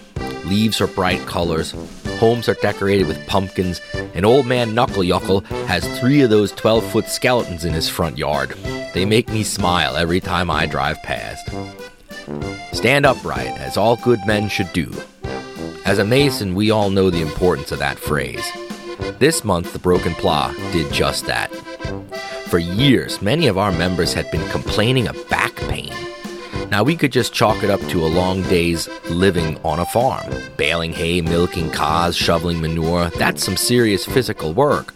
Leaves are bright colors, homes are decorated with pumpkins, and old man Knuckle Yuckle has three of those 12 foot skeletons in his front yard. They make me smile every time I drive past. Stand upright, as all good men should do. As a Mason, we all know the importance of that phrase. This month, the Broken Plow did just that. For years, many of our members had been complaining of back pain. Now, we could just chalk it up to a long day's living on a farm. Baling hay, milking cows, shoveling manure, that's some serious physical work.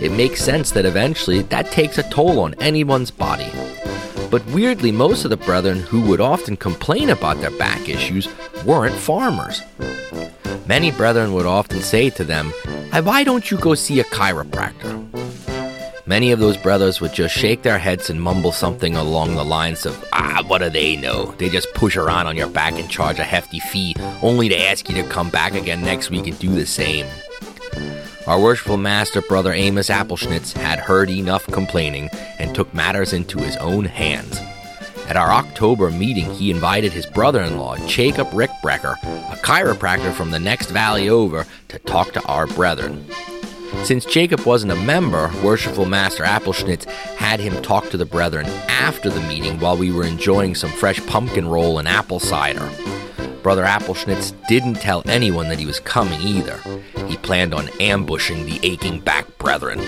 It makes sense that eventually that takes a toll on anyone's body. But weirdly, most of the brethren who would often complain about their back issues weren't farmers. Many brethren would often say to them, Why don't you go see a chiropractor? Many of those brothers would just shake their heads and mumble something along the lines of, Ah, what do they know? They just push around on your back and charge a hefty fee, only to ask you to come back again next week and do the same. Our worshipful master, Brother Amos Appleschnitz, had heard enough complaining and took matters into his own hands. At our October meeting, he invited his brother in law, Jacob Rickbrecker, a chiropractor from the next valley over, to talk to our brethren. Since Jacob wasn't a member, Worshipful Master Appleschnitz had him talk to the brethren after the meeting while we were enjoying some fresh pumpkin roll and apple cider. Brother Appleschnitz didn't tell anyone that he was coming either. He planned on ambushing the aching back brethren.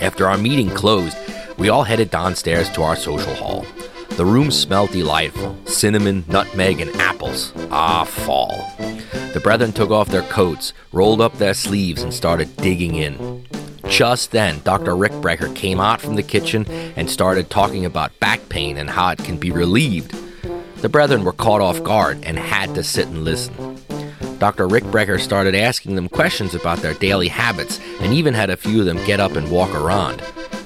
After our meeting closed, We all headed downstairs to our social hall. The room smelled delightful cinnamon, nutmeg, and apples. Ah, fall. The brethren took off their coats, rolled up their sleeves, and started digging in. Just then, Dr. Rick Brecker came out from the kitchen and started talking about back pain and how it can be relieved. The brethren were caught off guard and had to sit and listen. Dr. Rick Brecker started asking them questions about their daily habits and even had a few of them get up and walk around.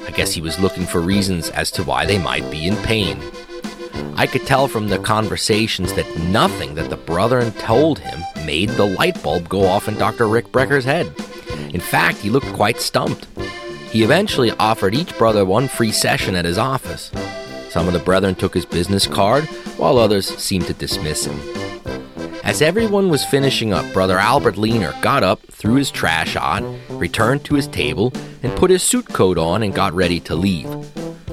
I guess he was looking for reasons as to why they might be in pain. I could tell from the conversations that nothing that the brethren told him made the light bulb go off in Dr. Rick Brecker's head. In fact, he looked quite stumped. He eventually offered each brother one free session at his office. Some of the brethren took his business card, while others seemed to dismiss him. As everyone was finishing up, Brother Albert Leaner got up, threw his trash out, returned to his table, and put his suit coat on and got ready to leave.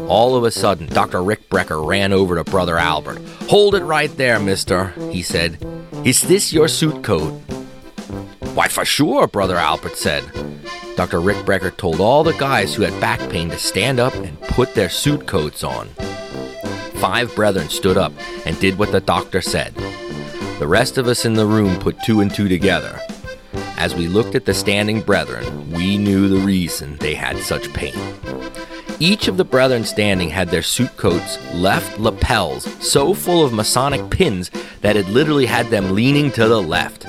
All of a sudden, Dr. Rick Brecker ran over to Brother Albert. Hold it right there, mister, he said. Is this your suit coat? Why, for sure, Brother Albert said. Dr. Rick Brecker told all the guys who had back pain to stand up and put their suit coats on. Five brethren stood up and did what the doctor said. The rest of us in the room put two and two together. As we looked at the standing brethren, we knew the reason they had such pain. Each of the brethren standing had their suit coats left lapels so full of Masonic pins that it literally had them leaning to the left.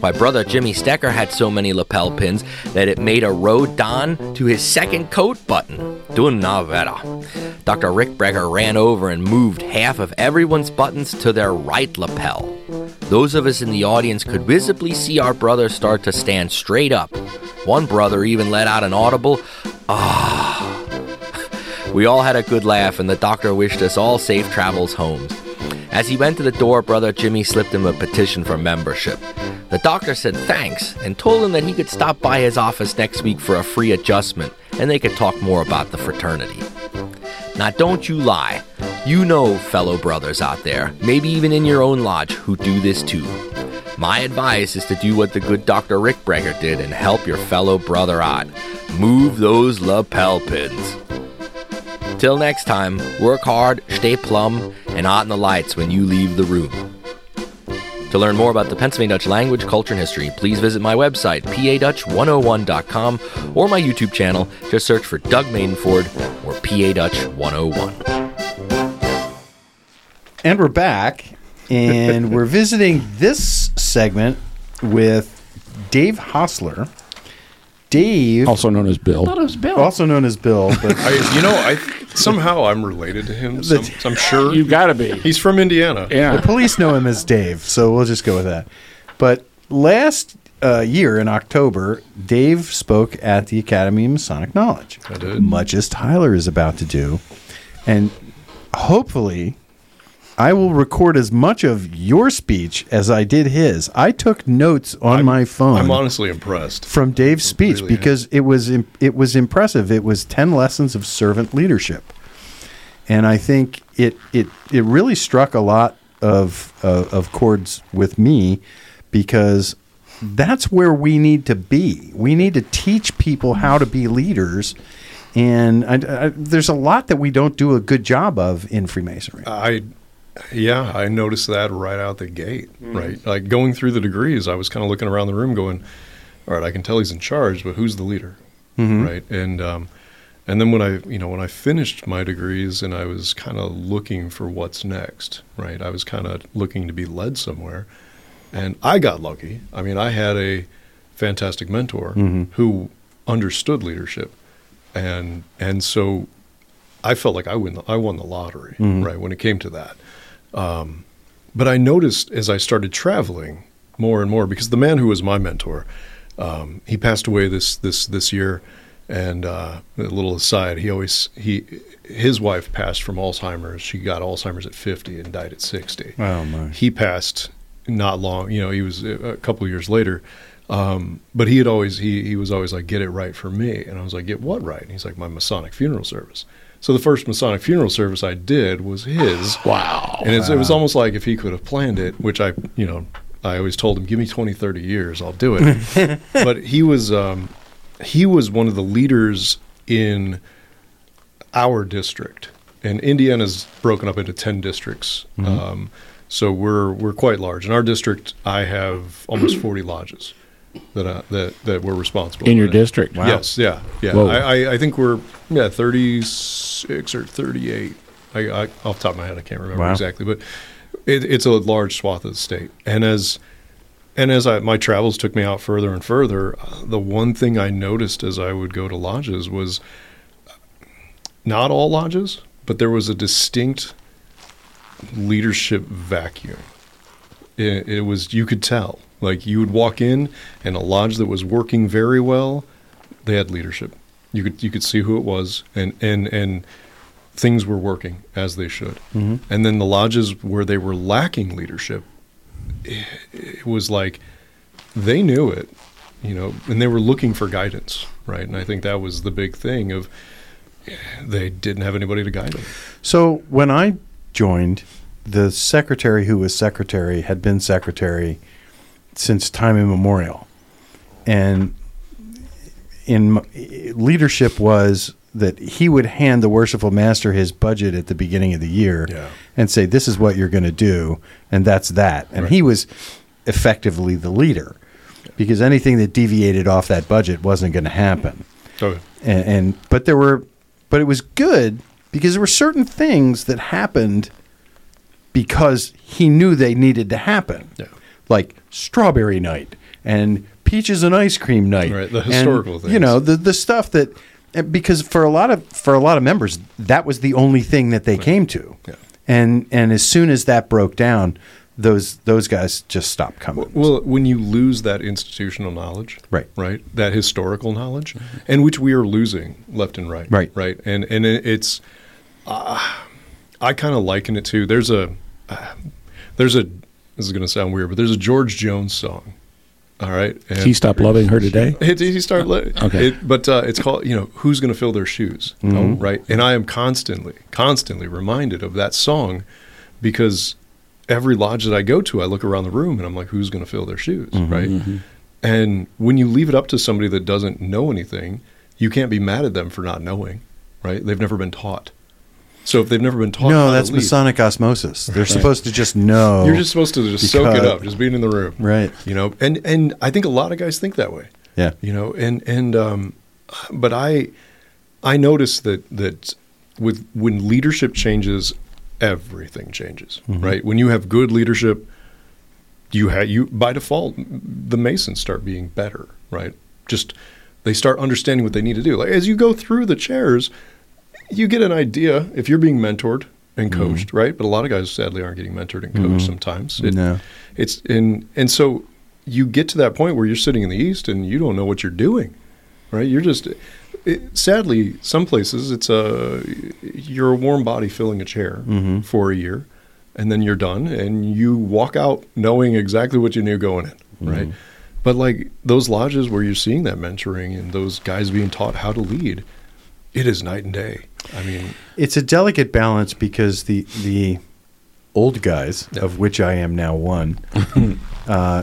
My brother Jimmy Stecker had so many lapel pins that it made a row down to his second coat button. Duna vera. Dr. Rick Brecker ran over and moved half of everyone's buttons to their right lapel. Those of us in the audience could visibly see our brother start to stand straight up. One brother even let out an audible, ah. *laughs* We all had a good laugh, and the doctor wished us all safe travels homes. As he went to the door, brother Jimmy slipped him a petition for membership. The doctor said thanks and told him that he could stop by his office next week for a free adjustment and they could talk more about the fraternity. Now, don't you lie. You know fellow brothers out there, maybe even in your own lodge, who do this too. My advice is to do what the good Dr. Rick Brecker did and help your fellow brother out. Move those lapel pins. Till next time, work hard, stay plumb, and out in the lights when you leave the room. To learn more about the Pennsylvania Dutch language, culture, and history, please visit my website, padutch101.com, or my YouTube channel. Just search for Doug Madenford or PADutch101. And we're back, and *laughs* we're visiting this segment with Dave Hosler. Dave, also known as Bill, thought it was Bill. also known as Bill, but *laughs* I, you know, I somehow I'm related to him. Some, I'm sure you've got to be. he's from Indiana. the police know him as Dave, so we'll just go with that. But last uh, year in October, Dave spoke at the Academy of Masonic Knowledge, I did. much as Tyler is about to do, and hopefully. I will record as much of your speech as I did his. I took notes on I'm- my phone. I'm honestly impressed. from Dave's speech Really, because it was it was impressive. It was ten lessons of servant leadership, and I think it it it really struck a lot of uh, of chords with me because that's where we need to be. We need to teach people how to be leaders. And I, I, there's a lot that we don't do a good job of in Freemasonry. I, yeah, I noticed that right out the gate. Hmm. Right, like going through the degrees, I was kind of looking around the room, going, "All right, I can tell he's in charge, but who's the leader?" Mm-hmm. Right, and um, and then when I, you know, when I finished my degrees, and I was kind of looking for what's next. Right, I was kind of looking to be led somewhere, and I got lucky. I mean, I had a fantastic mentor mm-hmm. who understood leadership, and and so I felt like I win the, I won the lottery, mm-hmm. right, when it came to that. Um, but I noticed as I started traveling more and more because the man who was my mentor, um, he passed away this this this year, and uh, a little aside, he always he his wife passed from Alzheimer's. She got Alzheimer's at fifty and died at sixty. Oh, my. He passed not long. You know, he was a a couple years later. Um, but he had always he he was always like get it right for me, and I was like get what right? And he's like my Masonic funeral service. So the first Masonic funeral service I did was his. *sighs* Wow. And it's, it was almost like if he could have planned it, which I, you know, I always told him, give me 20, 30 years, I'll do it. *laughs* but he was, um, he was one of the leaders in our district, and Indiana's broken up into ten districts. Mhm. Um, so we're we're quite large. In our district, I have almost *clears throat* forty lodges that I, that that we're responsible In your for. district? Wow. Yes, yeah, yeah. I, I, I think we're yeah thirty six or thirty eight. I, I off the top of my head, I can't remember Wow. exactly, but it, it's a large swath of the state. And as and as I, my travels took me out further and further, uh, the one thing I noticed as I would go to lodges was not all lodges, but there was a distinct leadership vacuum. It, it was you could tell. Like you would walk in, and a lodge that was working very well, they had leadership. You could you could see who it was, and and and things were working as they should. Mhm. And then the lodges where they were lacking leadership, it, it was like they knew it, you know, and they were looking for guidance, right? And I think that was the big thing of they didn't have anybody to guide them. So when I joined, the secretary who was secretary had been secretary since time immemorial, and in leadership was that he would hand the worshipful master his budget at the beginning of the year and say, "This is what you're going to do," and that's that. And he was effectively the leader because anything that deviated off that budget wasn't going to happen. Okay. and, and but there were but it was good because there were certain things that happened because he knew they needed to happen like strawberry night and peaches and ice cream night Right, the and, historical you know the the stuff that because for a lot of for a lot of members that was the only thing that they came to Yeah. and and as soon as that broke down those those guys just stopped coming Well, when you lose that institutional knowledge, Right. right, that historical knowledge, and which we are losing left and right, Right. right, and and it's, uh, I kind of liken it to there's a, uh, there's a this is going to sound weird, but there's a George Jones song, all right. And He stopped loving her today? It, he started. Li- Okay. It, but uh, it's called you know who's going to fill their shoes, Mhm. right? And I am constantly, constantly reminded of that song because every lodge that I go to, I look around the room and I'm like, who's going to fill their shoes, Mhm, right? mhm. And when you leave it up to somebody that doesn't know anything, you can't be mad at them for not knowing, right? They've never been taught. So if they've never been taught, no that's masonic osmosis they're Right. supposed to just know You're just supposed to just soak it up, just being in the room, right? You know, and and I think a lot of guys think that way. Yeah. You know, and and um, but I I notice that that with when leadership changes, everything changes, Mhm. right? When you have good leadership, you have you by default the Masons start being better, right? Just they start understanding what they need to do. Like as you go through the chairs, you get an idea if you're being mentored and Mhm. coached, right? But a lot of guys sadly aren't getting mentored and coached Mhm. sometimes. It, No. It's and and so you get to that point where you're sitting in the east and you don't know what you're doing, right? You're just it, sadly some places it's a you're a warm body filling a chair Mhm. for a year, and then you're done and you walk out knowing exactly what you knew going in, right? Mhm. But like those lodges where you're seeing that mentoring and those guys being taught how to lead, it is night and day. I mean, it's a delicate balance because the the old guys of which I am now one, *laughs* uh,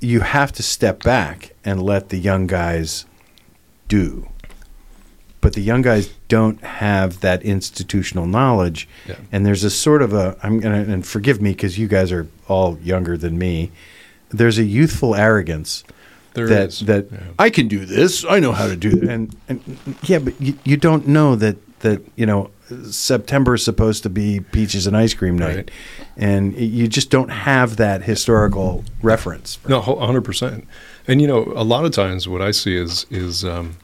you have to step back and let the young guys do. But the young guys don't have that institutional knowledge, Yeah. and there's a sort of a I'm gonna and forgive me because you guys are all younger than me. There's a youthful arrogance There that is, that I can do this. I know how to do it. And, and yeah, but you, you don't know that that you know September is supposed to be peaches and ice cream night, Right. and you just don't have that historical reference. No, hundred percent. And you know, a lot of times what I see is is um,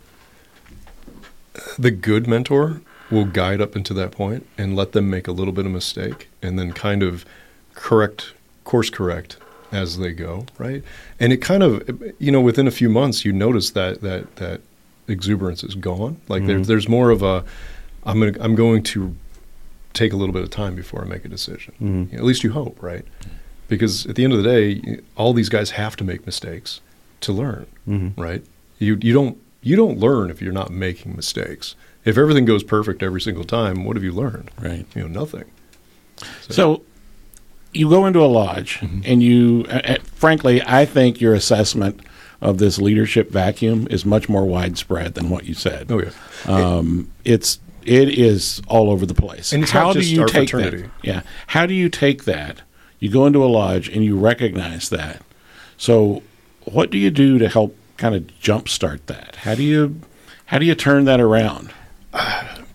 the good mentor will guide up into that point and let them make a little bit of mistake, and then kind of correct course correct as they go, right? And it kind of, you know, within a few months, you notice that that that exuberance is gone. Like there, Mhm. there's more of a, I'm gonna, I'm going to take a little bit of time before I make a decision. Mhm. At least you hope, right? Because at the end of the day, all these guys have to make mistakes to learn, Mhm. right? You you don't you don't learn if you're not making mistakes. If everything goes perfect every single time, what have you learned? Right. You know, nothing. So you go into a lodge, Mm-hmm. and you, uh, frankly, I think your assessment of this leadership vacuum is much more widespread than what you said. Oh yeah. Um, it's it is all over the place. And it's how not do you our take fraternity. that? Yeah, how do you take that? You go into a lodge and you recognize that. So, what do you do to help kind of jumpstart that? How do you how do you turn that around?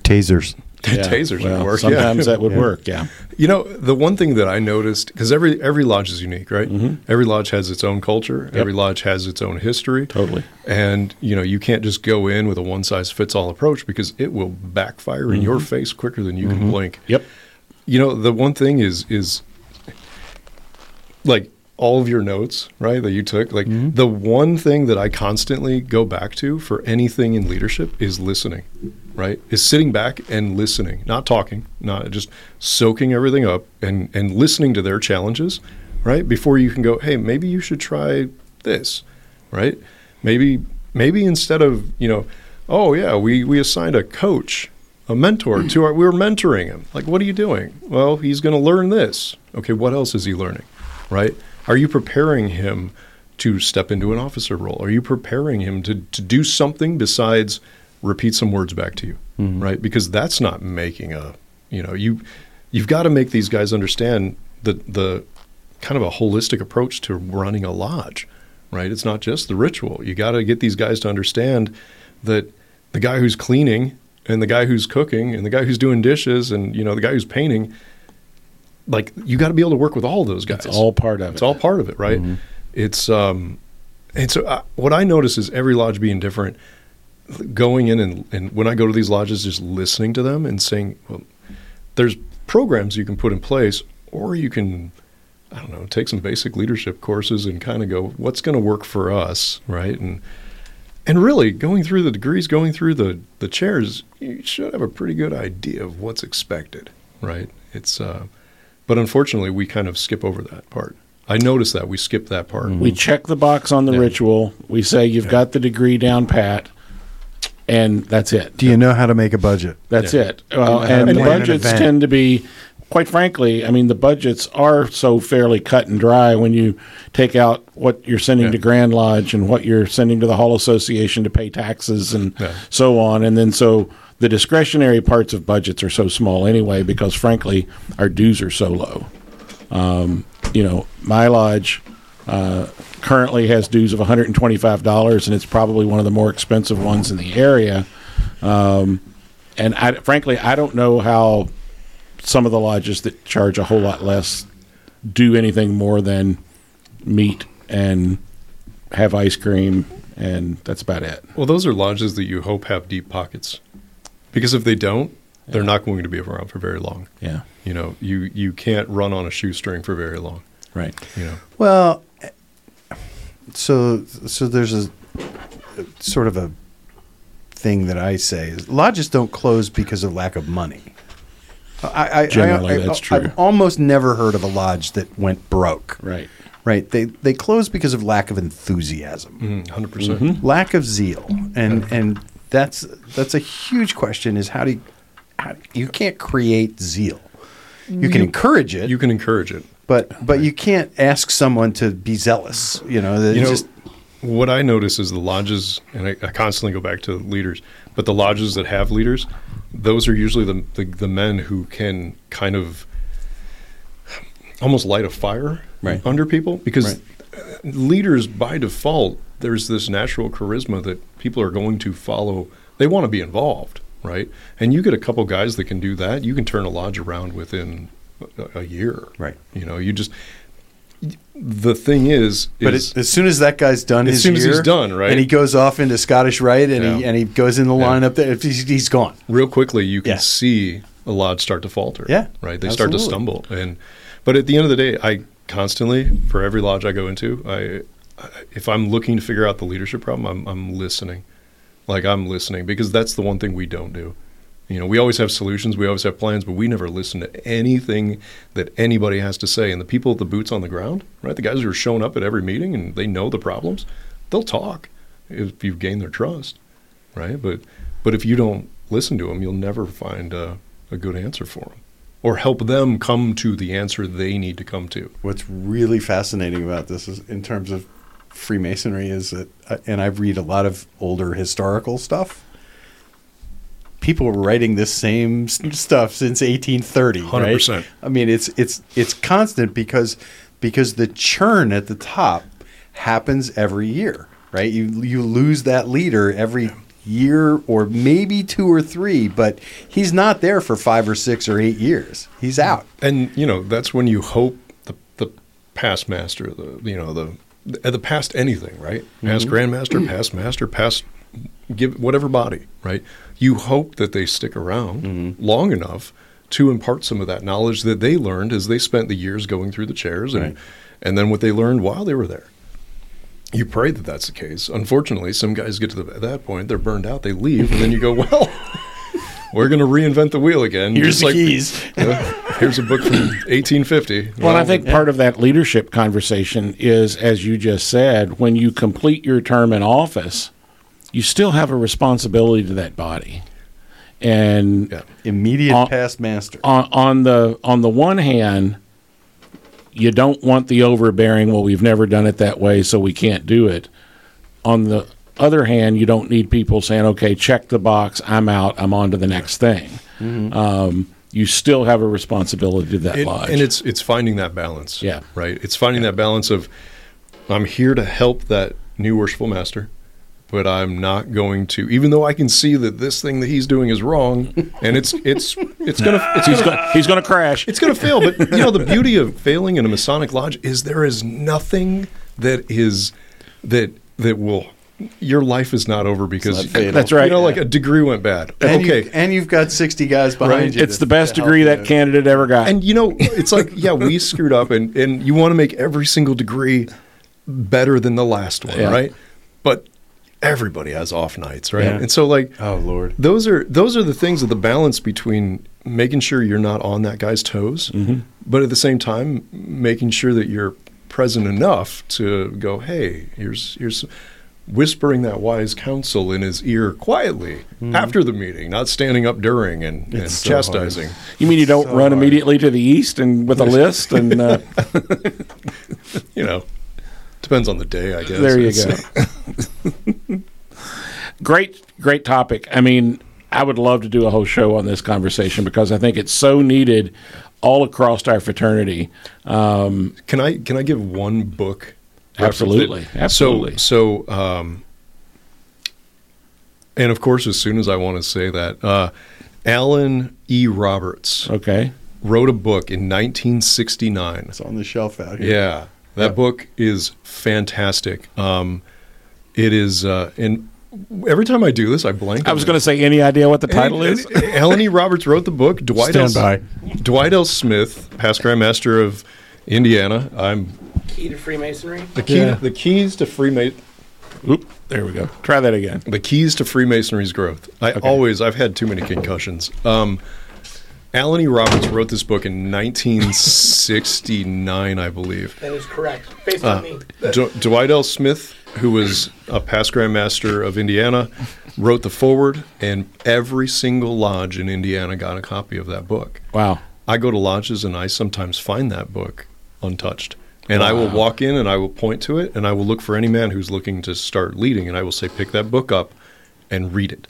Tasers. Yeah, Tasers well, would work. sometimes yeah. that would work, yeah. You know, the one thing that I noticed because every every lodge is unique, right? Mhm. Every lodge has its own culture. Yep. Every lodge has its own history. Totally. And you know, you can't just go in with a one size fits all approach because it will backfire in your Mhm. face quicker than you Mhm. can blink. Yep. You know, the one thing is is like all of your notes, right, that you took, like the one thing that I constantly go back to for anything in leadership is listening, right? Is sitting back and listening, not talking, not just soaking everything up and and listening to their challenges, right? Before you can go, "Hey, maybe you should try this." Right? Maybe maybe instead of, you know, "Oh, yeah, we we assigned a coach a mentor to our we were mentoring him like what are you doing well he's going to learn this okay what else is he learning right are you preparing him to step into an officer role are you preparing him to, to do something besides repeat some words back to you right? Because that's not making a you know you you've got to make these guys understand the the kind of a holistic approach to running a lodge right? It's not just the ritual. You got to get these guys to understand that the guy who's cleaning and the guy who's cooking and the guy who's doing dishes and you know the guy who's painting like you got to be able to work with all those guys. It's all part of it's it. It's all part of it right? It's um and so uh, what i notice is every lodge being different going in and, and when i go to these lodges just listening to them and saying well there's programs you can put in place or you can i don't know take some basic leadership courses and kind of go what's going to work for us right? And and really going through the degrees going through the the chairs you should have a pretty good idea of what's expected right? It's uh but unfortunately we kind of skip over that part. I noticed that we skip that part. We check the box on the ritual. We say you've got the degree down pat, and that's it. Do you know how to make a budget? That's Yeah. it. Well, Do you know how to and the an budgets tend to be, quite frankly, I mean, the budgets are so fairly cut and dry when you take out what you're sending to Grand Lodge and what you're sending to the Hall Association to pay taxes and so on. And then so the discretionary parts of budgets are so small anyway because, frankly, our dues are so low. Um, you know, my lodge uh, currently has dues of $125, and it's probably one of the more expensive ones in the area. Um, and I, frankly, I don't know how some of the lodges that charge a whole lot less do anything more than meet and have ice cream, and that's about it. well those are lodges that you hope have deep pockets because if they don't they're not going to be around for very long Yeah. you know you you can't run on a shoestring for very long Right. you know Well, so so there's a sort of a thing that I say is lodges don't close because of lack of money. I, I, Generally, I, that's I, true. I've almost never heard of a lodge that went broke. Right. Right. They they close because of lack of enthusiasm, Mhm, 100%. percent Mm-hmm. lack of zeal, and and that's that's a huge question. Is how do you, how, you can't create zeal. You can You- encourage it. you can encourage it but but you can't ask someone to be zealous. You know, you know just what I notice is the lodges, and I, I constantly go back to leaders, but the lodges that have leaders, those are usually the, the the men who can kind of almost light a fire Right. under people because Right. leaders by default there's this natural charisma that people are going to follow they want to be involved right and you get a couple guys that can do that you can turn a lodge around within a, year Right. you know you just the thing is, But is as soon as that guy's done, As his soon as he's done, right? and he goes off into Scottish Rite, and he and he goes in the Yeah. lineup there, if he's, he's gone. real quickly you can Yeah. see a lodge start to falter. Yeah, right. They start to stumble, and but at the end of the day, I constantly for every lodge I go into, I, I if I'm looking to figure out the leadership problem, I'm I'm listening, like I'm listening because that's the one thing we don't do. You know, we always have solutions, we always have plans, but we never listen to anything that anybody has to say. And the people with the boots on the ground, right, the guys who are showing up at every meeting and they know the problems, they'll talk if you've gained their trust, right? But but if you don't listen to them, you'll never find a, a good answer for them, or help them come to the answer they need to come to. What's really fascinating about this is in terms of Freemasonry is that, uh, and I read a lot of older historical stuff. People were writing this same stuff since 1830. right? 100%. I mean, it's it's it's constant because because the churn at the top happens every year, right? You you lose that leader every year or maybe two or three, but he's not there for five or six or eight years. He's out. And you know that's when you hope the the past master, the you know the the, past anything, right? Past Mhm. grandmaster, *clears throat* past master, past give whatever body, right? You hope that they stick around long enough to impart some of that knowledge that they learned as they spent the years going through the chairs and Right. and then what they learned while they were there. You pray that that's the case. Unfortunately, some guys get to the, that point, they're burned out, they leave, and then you go, well, *laughs* we're going to reinvent the wheel again. Here's Just the keys. uh, here's a book from *laughs* 1850. Well, I think part of that leadership conversation is, as you just said, when you complete your term in office, you still have a responsibility to that body. And Immediate on, past master. on, on the on the one hand, you don't want the overbearing. Well, we've never done it that way, so we can't do it. On the other hand, you don't need people saying, "Okay, check the box. I'm out. I'm on to the next thing." Mhm. Um, you still have a responsibility to that and, lodge. and it's it's finding that balance. Yeah. Right. It's finding that balance of I'm here to help that new worshipful master, but I'm not going to even though I can see that this thing that he's doing is wrong and it's it's it's gonna it's *laughs* He's gonna, go- he's gonna crash. It's gonna fail. But you know the beauty of failing in a Masonic lodge is there is nothing that is that that will your life is not over because not fatal. That's right. You know, like a degree went bad. And okay, you, and you've got 60 guys behind Right. you. it's to- the best to help degree you. that candidate ever got. And you know, it's like, yeah, we *laughs* screwed up, and and you want to make every single degree better than the last one, Yeah. right? But everybody has off nights, right? Yeah. And so, like, Oh Lord. those are those are the things of the balance between making sure you're not on that guy's toes, Mm-hmm. but at the same time making sure that you're present enough to go, hey, here's here's whispering that wise counsel in his ear quietly after the meeting, not standing up during and, and Mm-hmm. It's so hard. chastising. you mean you don't So run hard. immediately to the east and with a *laughs* list and uh, *laughs* You know, depends on the day, I guess. there you go. *laughs* great, great topic. I mean, I would love to do a whole show on this conversation because I think it's so needed all across our fraternity. Um, Can I can I give one book? Absolutely, absolutely. So so um, and of course, as soon as I want to say that, uh, Allen E. Roberts okay, wrote a book in 1969. It's on the shelf out here. Yeah, that book is fantastic. Um, it is, uh, and every time I do this, I blank. I was going to say any idea what the title is. *laughs* Allen E. Roberts wrote the book. Dwight Stand L. by. Dwight L. Smith, past Grand Master of Indiana. I'm Key to Freemasonry. the key. Yeah. The keys to Freemasonry. Oop, there we go. Try that again. The keys to Freemasonry's growth. I always, I've had too many concussions. Um, Allen E. Roberts wrote this book in 1969, I believe. That is correct. Based Uh, on me. D- Dwight L. Smith, who was a past Grand Master of Indiana, wrote the forward, and every single lodge in Indiana got a copy of that book. Wow. I go to lodges and I sometimes find that book untouched. And I will walk in and I will point to it and I will look for any man who's looking to start leading and I will say, pick that book up and read it.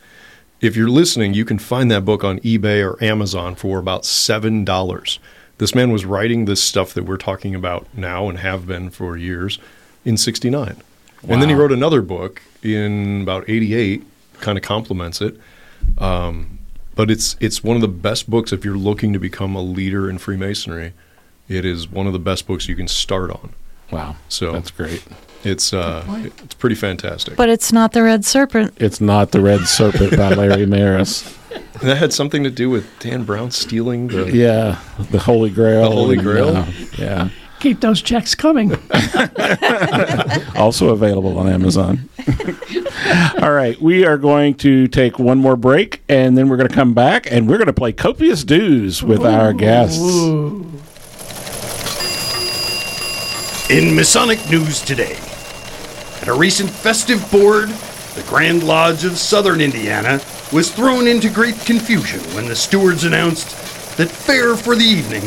If you're listening, you can find that book on eBay or Amazon for about $7. This man was writing this stuff that we're talking about now and have been for years in 69. And then he wrote another book in about 88, kind of complements it. Um, but it's it's one of the best books if you're looking to become a leader in Freemasonry. It is one of the best books you can start on. Wow. So That's great. It's uh, it's pretty fantastic. But it's not the Red Serpent. It's not the Red Serpent by Larry Merris. *laughs* that had something to do with Dan Brown stealing the. Yeah, the Holy Grail. The Holy Grail? uh, yeah. Keep those checks coming. *laughs* also available on Amazon. *laughs* All right, we are going to take one more break and then we're going to come back and we're going to play Copious Dues with our guests. In Masonic news today, at a recent festive board, the Grand Lodge of Southern Indiana was thrown into great confusion when the stewards announced that fare for the evening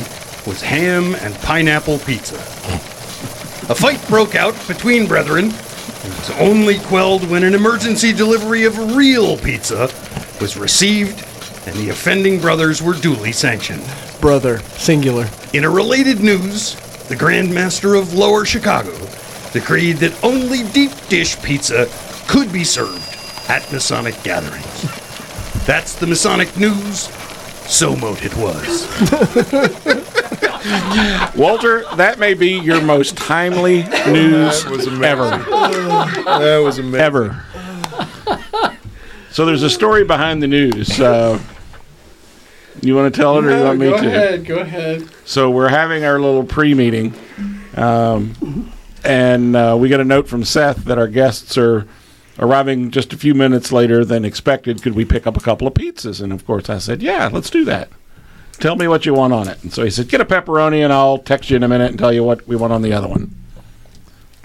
was ham and pineapple pizza. A fight broke out between brethren and was only quelled when an emergency delivery of real pizza was received and the offending brothers were duly sanctioned. Brother, singular. In a related news, the Grand Master of Lower Chicago decreed that only deep dish pizza could be served at Masonic gatherings. *laughs* That's the Masonic news. So mote it was. *laughs* Walter, that may be your most timely news That was ever. That was amazing. Ever. So there's a story behind the news. Uh, you want to tell it, or you want me go to? ahead. Go ahead. So we're having our little pre-meeting, um, and uh, we get a note from Seth that our guests are arriving just a few minutes later than expected. Could we pick up a couple of pizzas? And of course, I said, "Yeah, let's do that." Tell me what you want on it. And so he said, "Get a pepperoni, and I'll text you in a minute and tell you what we want on the other one."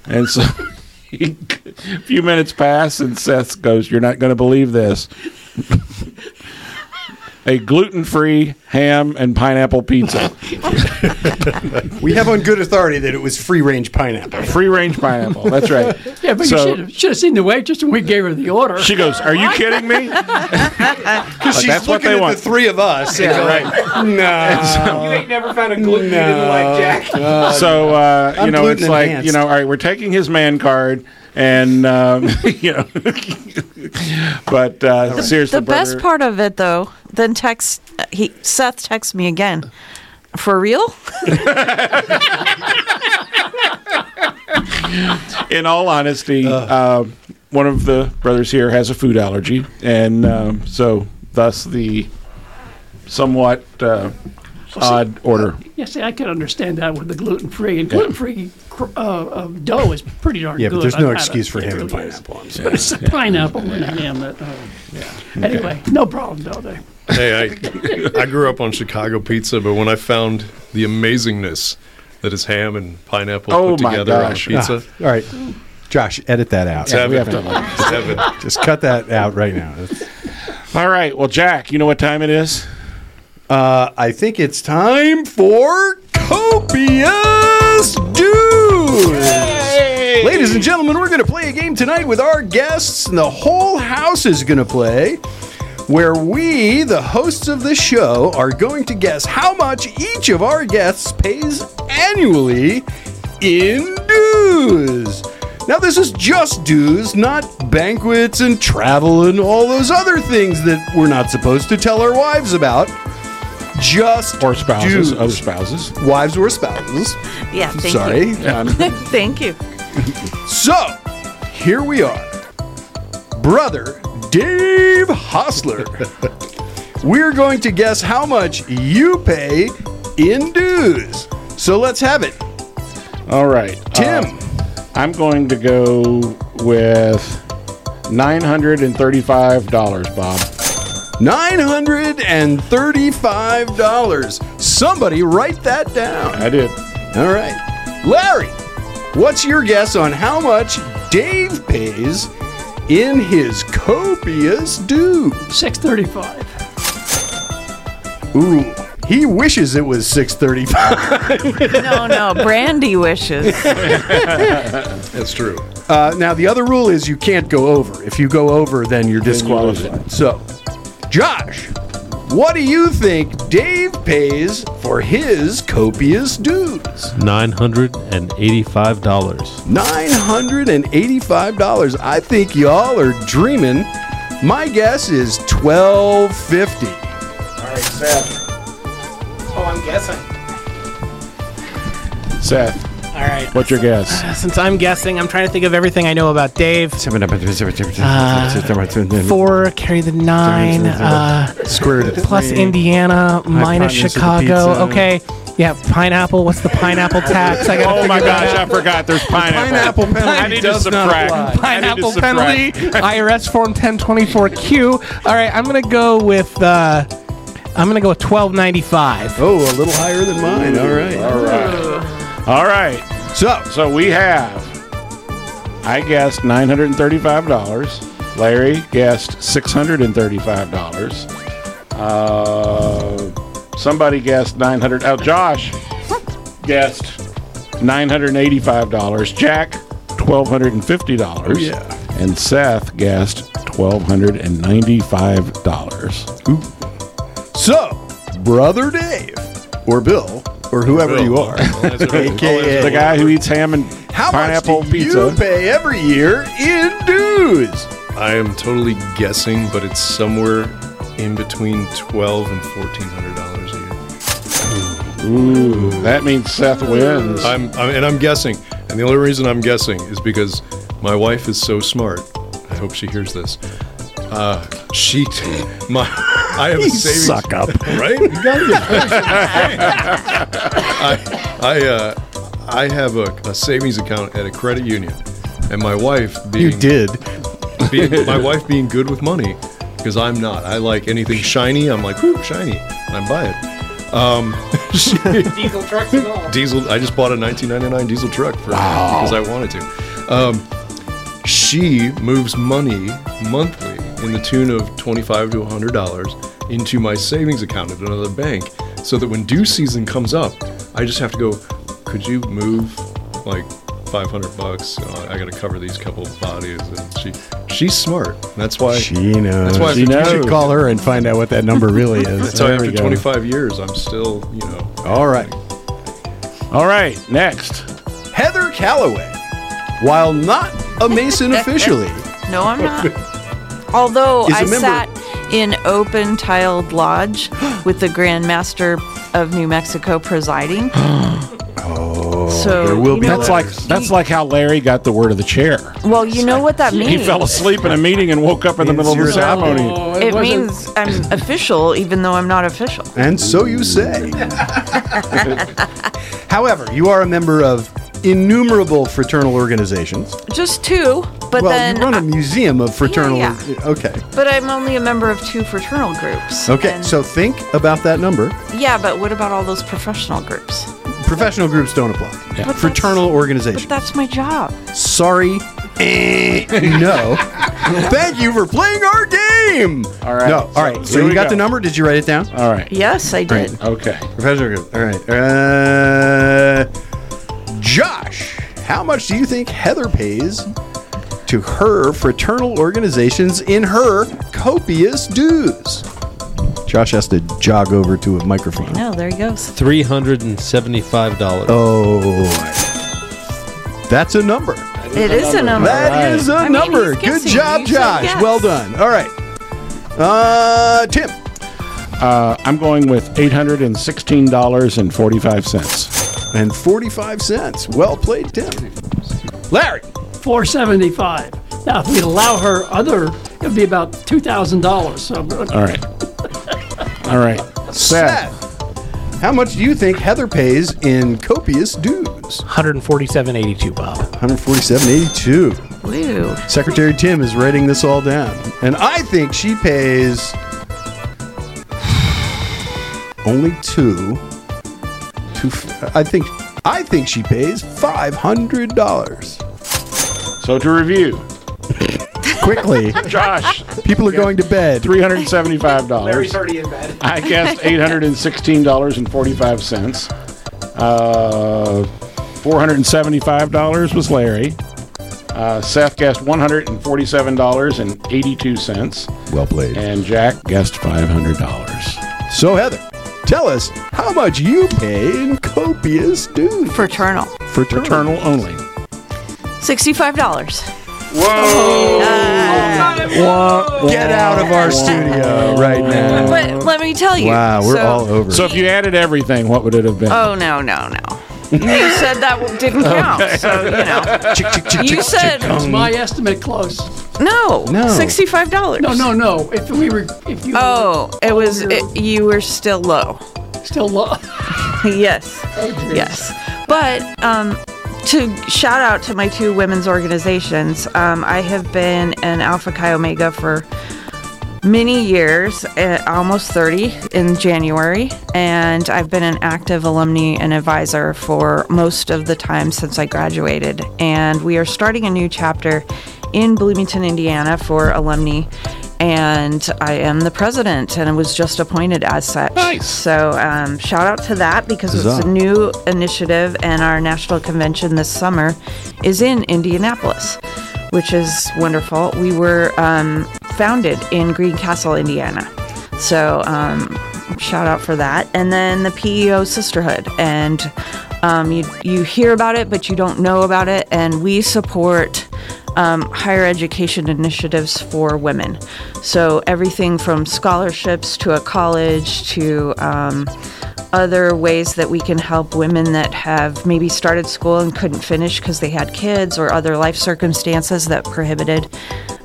And so. *laughs* a few minutes pass, and Seth goes, "You're not going to believe this." A gluten-free ham and pineapple pizza. *laughs* we have on good authority that it was free range pineapple. Free range pineapple. That's right. Yeah, but So- you should have, should have seen the waitress when we gave her the order. She goes, "Are you kidding me?" *laughs* Because she's that's what looking they at want. the three of us. Yeah, going, right. *laughs* No. you ain't never found a gluten you didn't like, Jack. so uh, you know, it's gluten like enhanced. you know, all right, we're taking his man card, and um, *laughs* you know, *laughs* but uh, seriously, the best brother, part of it, though, then text he Seth texts me again. For real? *laughs* in all honesty, uh, one of the brothers here has a food allergy, and um, so thus the somewhat uh, odd order. Yeah, see, I could understand that with the gluten free and gluten free uh, uh, dough is pretty darn Yeah, good. but there's no I've had excuse it. for It ham and really is. pineapple. I'm But it's the pineapple and the ham that. Uh, Anyway, no problem though. There. Hey, I I grew up on Chicago pizza, but when I found the amazingness that is ham and pineapple Oh put my together gosh. on pizza, Ah, all right, Josh, edit that out. it's heaven. we have to- It's heaven. Just cut that out right now. That's- All right, well, Jack, you know what time it is? Uh, I think it's time for copious dues. Ladies and gentlemen, we're going to play a game tonight with our guests, and the whole house is going to play. Where we, the hosts of the show, are going to guess how much each of our guests pays annually in dues. Now, this is just dues, not banquets and travel and all those other things that we're not supposed to tell our wives about. Just Or spouses, dues. other spouses. Wives or spouses. Yeah, thank Sorry. you. Um, *laughs* thank you. so, here we are. Brother Dave Hosler. *laughs* We're going to guess how much you pay in dues. So let's have it. All right, Tim. uh, I'm going to go with nine hundred and thirty-five dollars, Bob. $935. Somebody write that down. I did. All right. Larry, what's your guess on how much Dave pays in his copious dues? Six thirty-five. Ooh, he wishes it was 635. No, no, Brandy wishes. *laughs* That's true. Uh, now, the other rule is you can't go over. If you go over, then you're you lose disqualified. So, Josh, what do you think Dave pays for his copious dues? Nine hundred and eighty-five dollars. $985. I think y'all are dreaming. My guess is 1250. All right, Seth. Oh, I'm guessing. Seth, All right. what's your guess? Since I'm guessing, I'm trying to think of everything I know about Dave. Four, carry the nine, uh, Square root of plus three. Indiana, minus Hypotenuse of the Chicago. Okay. Yeah, pineapple. What's the pineapple tax? I gotta Oh my figure that gosh, I forgot. There's pineapple. Pineapple penalty I need to does not subtract. apply. I need to Pineapple subtract. penalty, IRS form 1024Q. All right, I'm gonna go with. Uh, I'm gonna go with 1295. Oh, a little higher than mine. All right. All right. All right. So, So we have, I guessed $935. Larry guessed $635. Uh, somebody guessed 900 Oh, Josh guessed $985. Jack, $1,250. yeah. And Seth guessed $1,295. So, Brother Dave, or Bill, or whoever Bill. you are, I'll answer- I'll aka The guy who eats ham and how pineapple much do pizza. you pay every year in dues? I am totally guessing, but it's somewhere in between twelve and fourteen hundred dollars a year. Ooh, that means Seth wins. I'm, I'm and I'm guessing, and the only reason I'm guessing is because my wife is so smart. I hope she hears this. Uh, she, t- *laughs* my, I have a savings. suck up. right? You gotta get I, I, uh, I have a, a savings account at a credit union, and my wife being You did. being, my wife being good with money because I'm not. I like anything shiny. I'm like, whoo, shiny. I buy it. Um, *laughs* Diesel trucks and all. diesel. I just bought a 1999 diesel truck for because I wanted to. Um, she moves money monthly in the tune of 25 to 100 dollars into my savings account at another bank, so that when due season comes up, I just have to go. Could you move like 500 bucks? Uh, I got to cover these couple of bodies, and she she's smart. That's why She knows. That's why She after knows. You should call her and find out what that number really is. That's why after 25 years, I'm still, you know. All right. All right, next. Heather Calloway. While not a Mason *laughs* officially, No, I'm not. Although Is a I member- sat in open tiled lodge *gasps* with the Grand Master of New Mexico presiding. *gasps* oh, So, there will be. know That's like that's like how Larry got the word of the chair. Well, you know what that means. He fell asleep in a meeting and woke up in the Means middle of the you're ceremony. Oh, It wasn't- means I'm *laughs* official, even though I'm not official. And so you say. *laughs* However, you are a member of innumerable fraternal organizations. Just two, but well, then. you run a museum of fraternal. yeah. Okay. but I'm only a member of two fraternal groups. Okay. So think about that number. yeah, but what about all those professional groups? Professional groups don't apply. But Fraternal organizations. But that's my job. Sorry. Eh, no. *laughs* Thank you for playing our game. All right. No. All right. So, here you got go. the number? Did you write it down? All right. Yes, I did. Okay. Professional group. All right. Uh, Josh, how much do you think Heather pays to her fraternal organizations in her copious dues? Josh has to jog over to a microphone. No, there he goes. Three hundred and seventy-five dollars. Oh, that's a number. It is a number. That is a I mean, number. he's Good guessing. job, You said Josh. yes. Well done. All right. Uh, Tim. Uh, I'm going with eight hundred and sixteen dollars and forty-five cents. And 45 cents. Well played, Tim. Larry. 475. Now, if we'd allow her other, it would be about $2,000. So, All right. All right. Seth. Seth. How much do you think Heather pays in copious dues? 147.82, Bob. 147.82. Woo. Secretary Tim is writing this all down. And I think she pays *sighs* only two. Two I think I think she pays $500. So to review, Quickly. *laughs* Josh, People are going to bed. three hundred and seventy-five dollars. Larry's already in bed. *laughs* I guessed eight hundred and sixteen dollars and forty-five cents. Uh, four hundred and seventy-five dollars was Larry. Uh, Seth guessed one hundred and forty-seven dollars and eighty-two cents, Well played. and Jack guessed five hundred dollars. So Heather, tell us how much you pay in copious dues. Fraternal. Fraternal. Fraternal only. $65. Whoa. Get out of our studio right now. But let me tell you. Wow, we're so- all over. So if you added everything, what would it have been? Oh, no, no, no. You said that didn't count. So, you know. Chick, chick, chick, You said- chick, it's um, my estimate close. No. No. $65. No, no, no. If we were, if you Oh, it was, You're- it, you were still low. still low. *laughs* yes. Yes. But um, to shout out to my two women's organizations, um, I have been an Alpha Chi Omega for many years, uh, almost 30 in January, and I've been an active alumni and advisor for most of the time since I graduated. And we are starting a new chapter in Bloomington, Indiana for alumni. And I am the president, and I was just appointed as such. Nice. So, um, shout out to that because it's a new initiative, and our national convention this summer is in Indianapolis, which is wonderful. We were um, founded in Greencastle, Indiana. So, um, shout out for that. And then the PEO Sisterhood, and um, you you hear about it, but you don't know about it. And we support um, higher education initiatives for women. So everything from scholarships to a college to um, other ways that we can help women that have maybe started school and couldn't finish because they had kids or other life circumstances that prohibited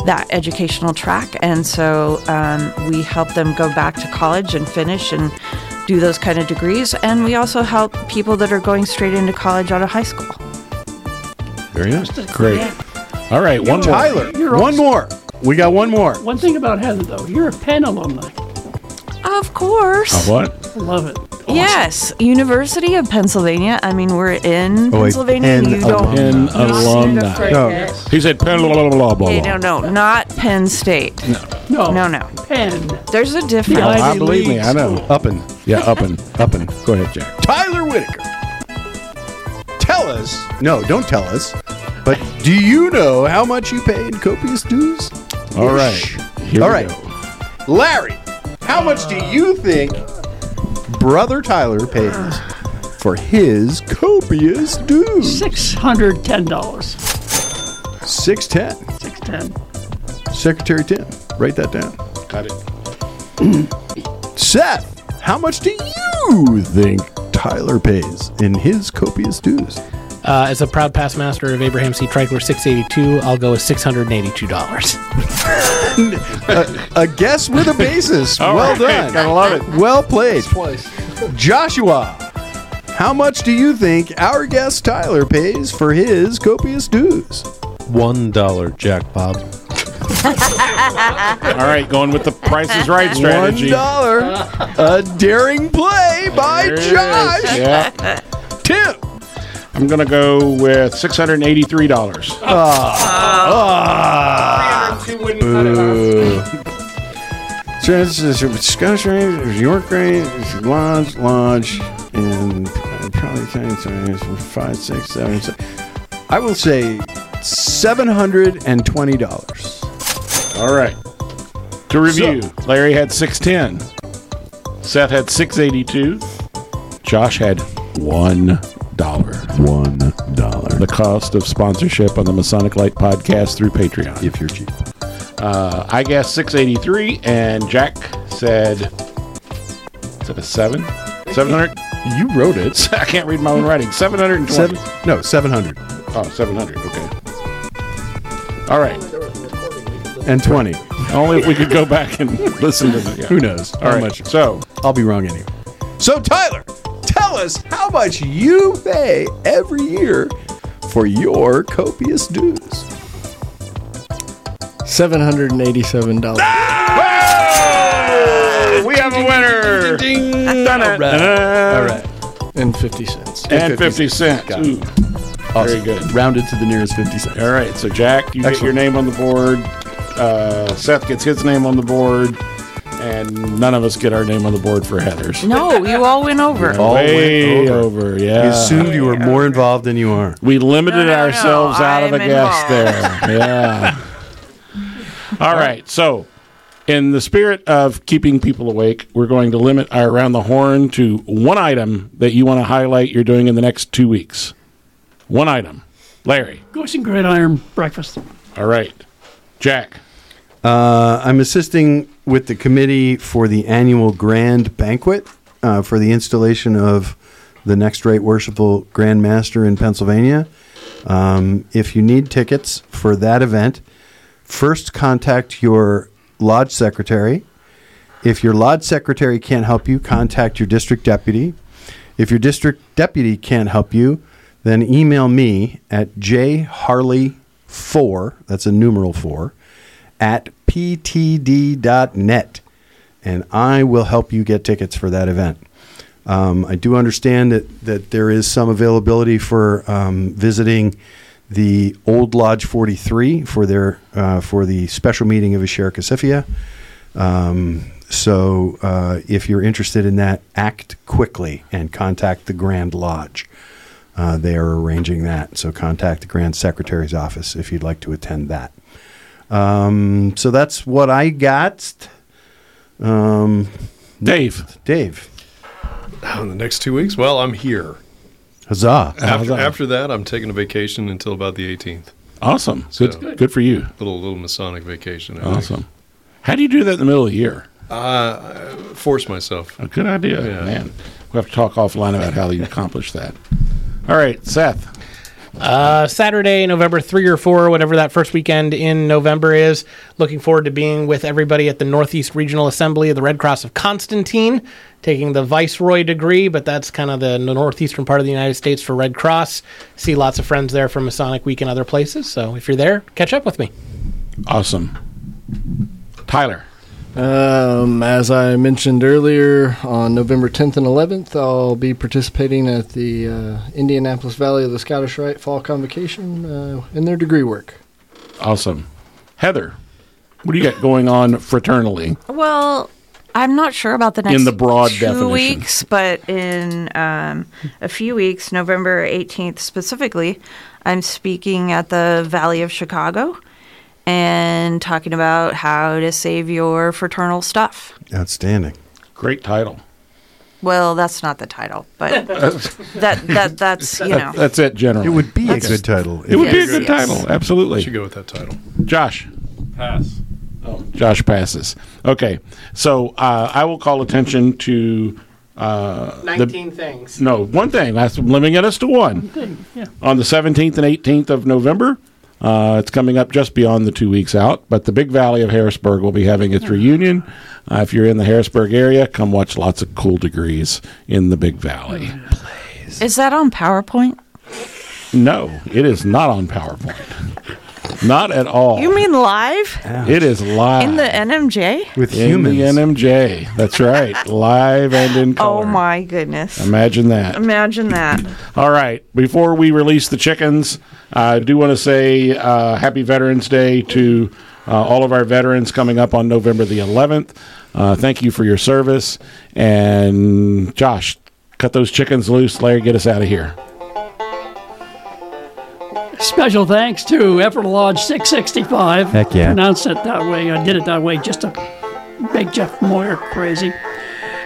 that educational track. And so um, we help them go back to college and finish and do those kind of degrees. And we also help people that are going straight into college out of high school. Very nice. Great. All right, one more. Tyler, You're one also- more. We got one more. One thing about Heather, though, you're a Penn alumni. Of course. Of what? I love it. Yes, University of Pennsylvania. I mean, we're in Oh, wait, Pennsylvania. Penn you don't Penn not alumni. No. He said Penn, blah, blah, blah, blah, Okay, blah. no, no, not Penn State. No, no, no. No. Penn. There's a difference. Oh, I believe me, I know. Uppin. Yeah, uppin, uppin. Go ahead, Jack. Tyler Whittaker. Tell us. No, don't tell us. But do you know how much you pay in copious dues? All right. Here All we right. go. Larry, how much do you think Brother Tyler pays for his copious dues? Six hundred ten dollars. Six ten. Six ten. Secretary Tim, write that down. Got it. *clears throat* Seth, how much do you think Tyler pays in his copious dues? Uh, as a proud past master of Abraham C. Trichlor 682, I'll go with $682. *laughs* a, a guess with a basis. Well right, done. gotta love it. Well played. Joshua, how much do you think our guest Tyler pays for his copious dues? One dollar, Jack Bob. *laughs* All right, going with the Price is Right strategy. One dollar. A daring play by There it is. Josh. Yeah. Tim. I'm going to go with $683. Ah. Boo. So it's it's a Scottish range, York range, lodge, lodge, and probably ten times five, six, seven. se- I will say seven hundred and twenty dollars. All right. To review, Larry had 610. Seth had 682. Josh had $1. One dollar. The cost of sponsorship on the Masonic Lite podcast through Patreon. If you're cheap. Uh, I guessed 683, and Jack said, is it a 7? 700? You wrote it. *laughs* I can't read my own writing. 720. Seven, no, seven hundred Oh, 700. Okay. All right. and twenty. Only if we could go back and listen to the. yeah. Who knows? All how right. much? So, I'll be wrong anyway. So Tyler, tell us how much you pay every year for your copious dues. Seven hundred and eighty-seven dollars. we have a winner. Done it. All right. And fifty cents. And 50 cents. Got it. Very good. Rounded to the nearest fifty cents. All right. So, Jack, you get your name on the board. Uh, Seth gets his name on the board. And none of us get our name on the board for Heather's. No, you all went over. All Way went over. We Yeah. assumed you were more involved than you are. We limited No, no, no, ourselves out of I'm the guest involved. there. *laughs* Yeah. All right. So, in the spirit of keeping people awake, we're going to limit our around the horn to one item that you want to highlight you're doing in the next two weeks. One item. Larry. Goose and gridiron breakfast. All right. Jack. Uh, I'm assisting with the committee for the annual grand banquet uh, for the installation of the next Right Worshipful Grand Master in Pennsylvania. Um, if you need tickets for that event, first contact your lodge secretary. If your lodge secretary can't help you, contact your district deputy. If your district deputy can't help you, then email me at jharley4, that's a numeral 4, at ptd.net, and I will help you get tickets for that event. Um, I do understand that, that there is some availability for um, visiting the Old Lodge 43 for their uh, for the special meeting of Asher Kasifia. Um, so uh, if you're interested in that, act quickly and contact the Grand Lodge. Uh, they are arranging that. So contact the Grand Secretary's office if you'd like to attend that. Um, so that's what I got. Um, Dave. Dave. In the next two weeks, well, I'm here. Huzzah. After, Huzzah. after that, I'm taking a vacation until about the 18th. Awesome. Good, So- good for you. Little little Masonic vacation. I think. Awesome. How do you do that in the middle of the year? Uh, I force myself. A good idea, Yeah. man. We have to talk offline about how you accomplish that. All right, Seth. Uh, Saturday, November 3 or 4, whatever that first weekend in November is. Looking forward to being with everybody at the Northeast Regional Assembly of the Red Cross of Constantine, taking the Viceroy degree, but that's kind of the northeastern part of the United States for Red Cross. See lots of friends there from Masonic Week and other places. So if you're there, catch up with me. Awesome. Tyler. Um, as I mentioned earlier, on November 10th and 11th, I'll be participating at the uh, Indianapolis Valley of the Scottish Rite Fall Convocation uh, in their degree work. Awesome. Heather, what do you *laughs* got going on fraternally? Well, I'm not sure about the next In the broad two definition. weeks, but in um, a few weeks, November 18th specifically, I'm speaking at the Valley of Chicago and talking about how to save your fraternal stuff. Outstanding. Great title. Well, that's not the title, but *laughs* that that that's you know that's it generally. It would be a good title. It would be a good yes. title. Absolutely. You should go with that title. Josh. Pass. Oh, Josh passes. Okay. So uh, I will call attention to uh, the 19 things. No, one thing. That's limiting us to one. Thing, yeah. On the 17th and 18th of November, uh, it's coming up just beyond the two weeks out, but the Big Valley of Harrisburg will be having its reunion. Uh, if you're in the Harrisburg area, come watch lots of cool degrees in the Big Valley. is that on PowerPoint? No, it is not on PowerPoint. *laughs* Not at all. You mean live it is live in the NMJ? With humans. in humans. the NMJ. That's right, *laughs* live and in color. Oh my goodness! Imagine that. Imagine that. *clears throat* All right. Before we release the chickens, I do want to say uh, Happy Veterans Day to uh, all of our veterans coming up on November the 11th. Uh, thank you for your service. And Josh, cut those chickens loose. Larry, get us out of here. Special thanks to Effort Lodge 665. Heck yeah. Pronounced it that way. I did it that way just to make Jeff Moyer crazy.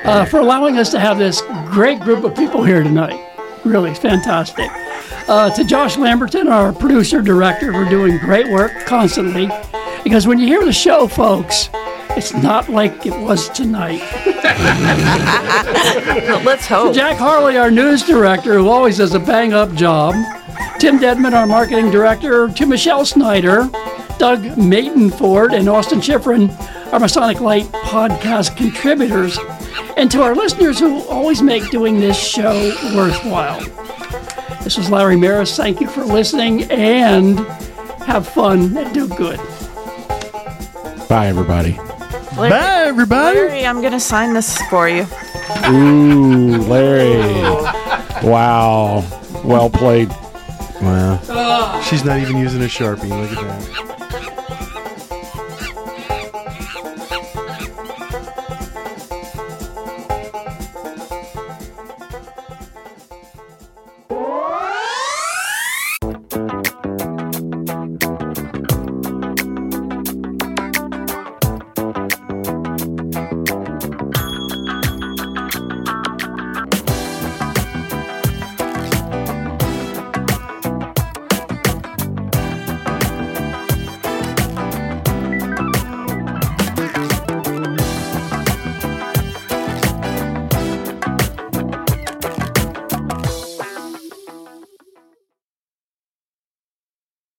Uh, for allowing us to have this great group of people here tonight. Really fantastic. Uh, to Josh Lamberton, our producer director, for doing great work constantly. Because when you hear the show, folks, it's not like it was tonight. Let's hope. Jack Harley, our news director, who always does a bang up job. Tim Dedman, our marketing director. To Michelle Snyder, Doug Madenford, and Austin Schifrin, our Masonic Lite podcast contributors. And to our listeners who always make doing this show worthwhile. This is Larry Merris. Thank you for listening and have fun and do good. Bye, everybody. Bye, everybody. Larry, I'm gonna sign this for you. Ooh, Larry. Wow. Well played. Wow. She's not even using a Sharpie. Look at that.